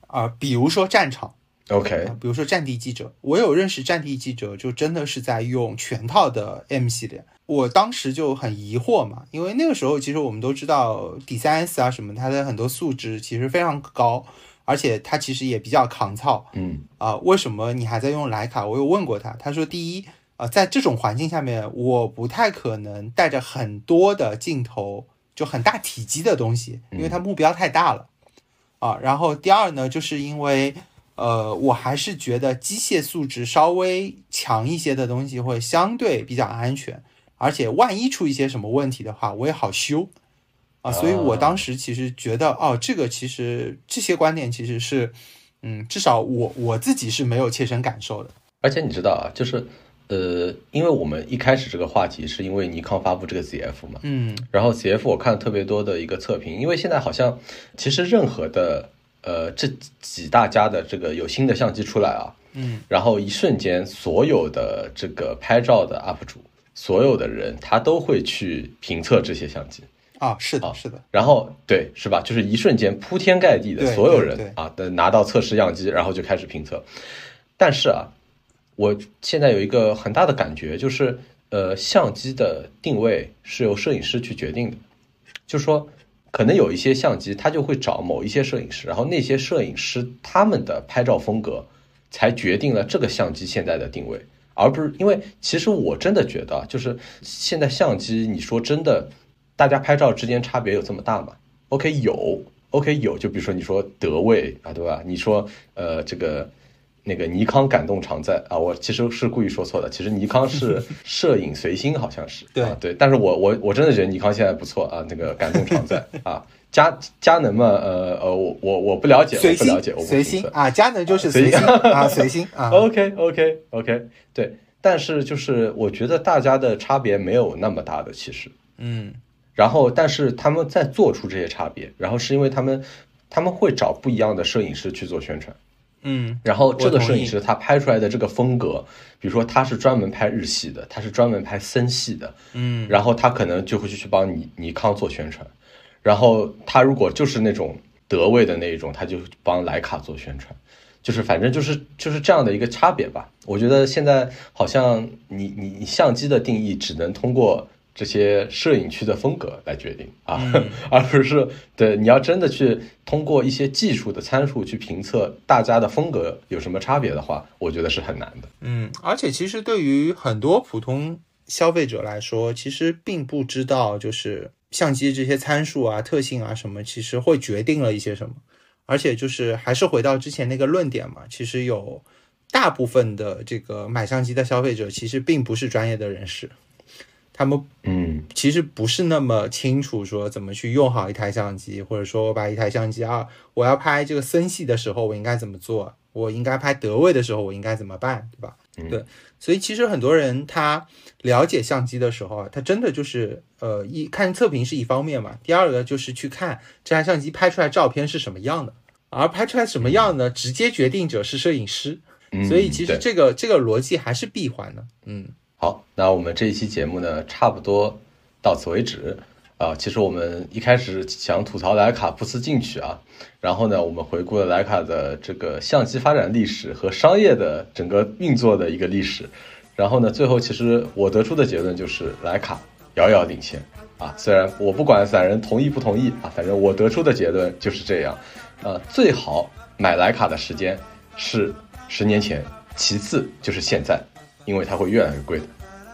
B: 啊，比如说战场
A: ，OK，
B: 比如说战地记者，我有认识战地记者，就真的是在用全套的 M 系列，我当时就很疑惑嘛，因为那个时候其实我们都知道 D 三 S 啊什么，它的很多素质其实非常高。而且它其实也比较抗造，
A: 嗯
B: 啊，为什么你还在用徕卡？我有问过他，他说第一啊，在这种环境下面，我不太可能带着很多的镜头，就很大体积的东西，因为它目标太大了啊。然后第二呢，就是因为呃，我还是觉得机械素质稍微强一些的东西会相对比较安全，而且万一出一些什么问题的话，我也好修。啊，所以我当时其实觉得，哦，这个其实这些观点其实是，嗯，至少我我自己是没有切身感受的。
A: 而且你知道啊，就是，呃，因为我们一开始这个话题是因为尼康发布这个 ZF 嘛，
B: 嗯，
A: 然后 ZF 我看了特别多的一个测评，因为现在好像其实任何的，呃，这几大家的这个有新的相机出来啊，
B: 嗯，
A: 然后一瞬间所有的这个拍照的 UP 主，所有的人他都会去评测这些相机。
B: 啊，是的，是的，
A: 然后对，是吧？就是一瞬间铺天盖地的所有人啊，的拿到测试样机，然后就开始评测。但是啊，我现在有一个很大的感觉，就是呃，相机的定位是由摄影师去决定的。就是说，可能有一些相机，他就会找某一些摄影师，然后那些摄影师他们的拍照风格，才决定了这个相机现在的定位，而不是因为其实我真的觉得，就是现在相机，你说真的。大家拍照之间差别有这么大吗？OK，有，OK 有，就比如说你说德位啊，对吧？你说呃这个那个尼康感动常在啊，我其实是故意说错的，其实尼康是 摄影随心，好像是
B: 对
A: 对，但是我我我真的觉得尼康现在不错啊，那个感动常在 啊，佳佳能嘛，呃呃，我我我不了解，我不了解，我
B: 随心啊，佳能就是随心 啊，随心啊
A: ，OK OK OK，对，但是就是我觉得大家的差别没有那么大的，其实，
B: 嗯。
A: 然后，但是他们在做出这些差别，然后是因为他们他们会找不一样的摄影师去做宣传，
B: 嗯，
A: 然后这个摄影师他拍出来的这个风格，比如说他是专门拍日系的，他是专门拍森系的，
B: 嗯，
A: 然后他可能就会去去帮尼尼康做宣传，然后他如果就是那种德味的那一种，他就帮徕卡做宣传，就是反正就是就是这样的一个差别吧。我觉得现在好像你你你相机的定义只能通过。这些摄影区的风格来决定啊，而不是对你要真的去通过一些技术的参数去评测大家的风格有什么差别的话，我觉得是很难的。
B: 嗯，而且其实对于很多普通消费者来说，其实并不知道就是相机这些参数啊、特性啊什么，其实会决定了一些什么。而且就是还是回到之前那个论点嘛，其实有大部分的这个买相机的消费者其实并不是专业的人士。他们
A: 嗯，
B: 其实不是那么清楚说怎么去用好一台相机，或者说我把一台相机啊，我要拍这个森系的时候我应该怎么做，我应该拍德味的时候我应该怎么办，对吧？对，所以其实很多人他了解相机的时候啊，他真的就是呃一看测评是一方面嘛，第二个就是去看这台相机拍出来照片是什么样的，而拍出来什么样呢，直接决定者是摄影师，所以其实这个这个逻辑还是闭环的，嗯。
A: 好，那我们这一期节目呢，差不多到此为止啊。其实我们一开始想吐槽徕卡不思进取啊，然后呢，我们回顾了徕卡的这个相机发展历史和商业的整个运作的一个历史，然后呢，最后其实我得出的结论就是徕卡遥遥领先啊。虽然我不管散人同意不同意啊，反正我得出的结论就是这样啊。最好买徕卡的时间是十年前，其次就是现在。因为它会越来越贵的，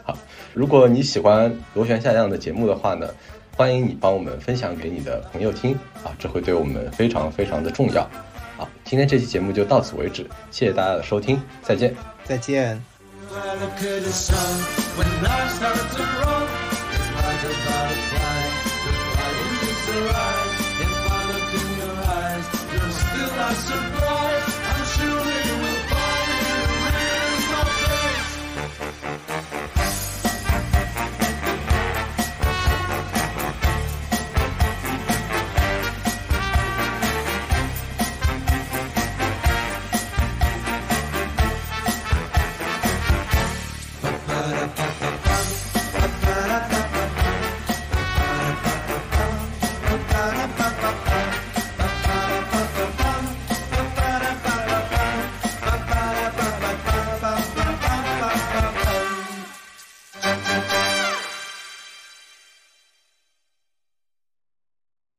A: 好，如果你喜欢螺旋下降的节目的话呢，欢迎你帮我们分享给你的朋友听啊，这会对我们非常非常的重要。好，今天这期节目就到此为止，谢谢大家的收听，再见，
B: 再见。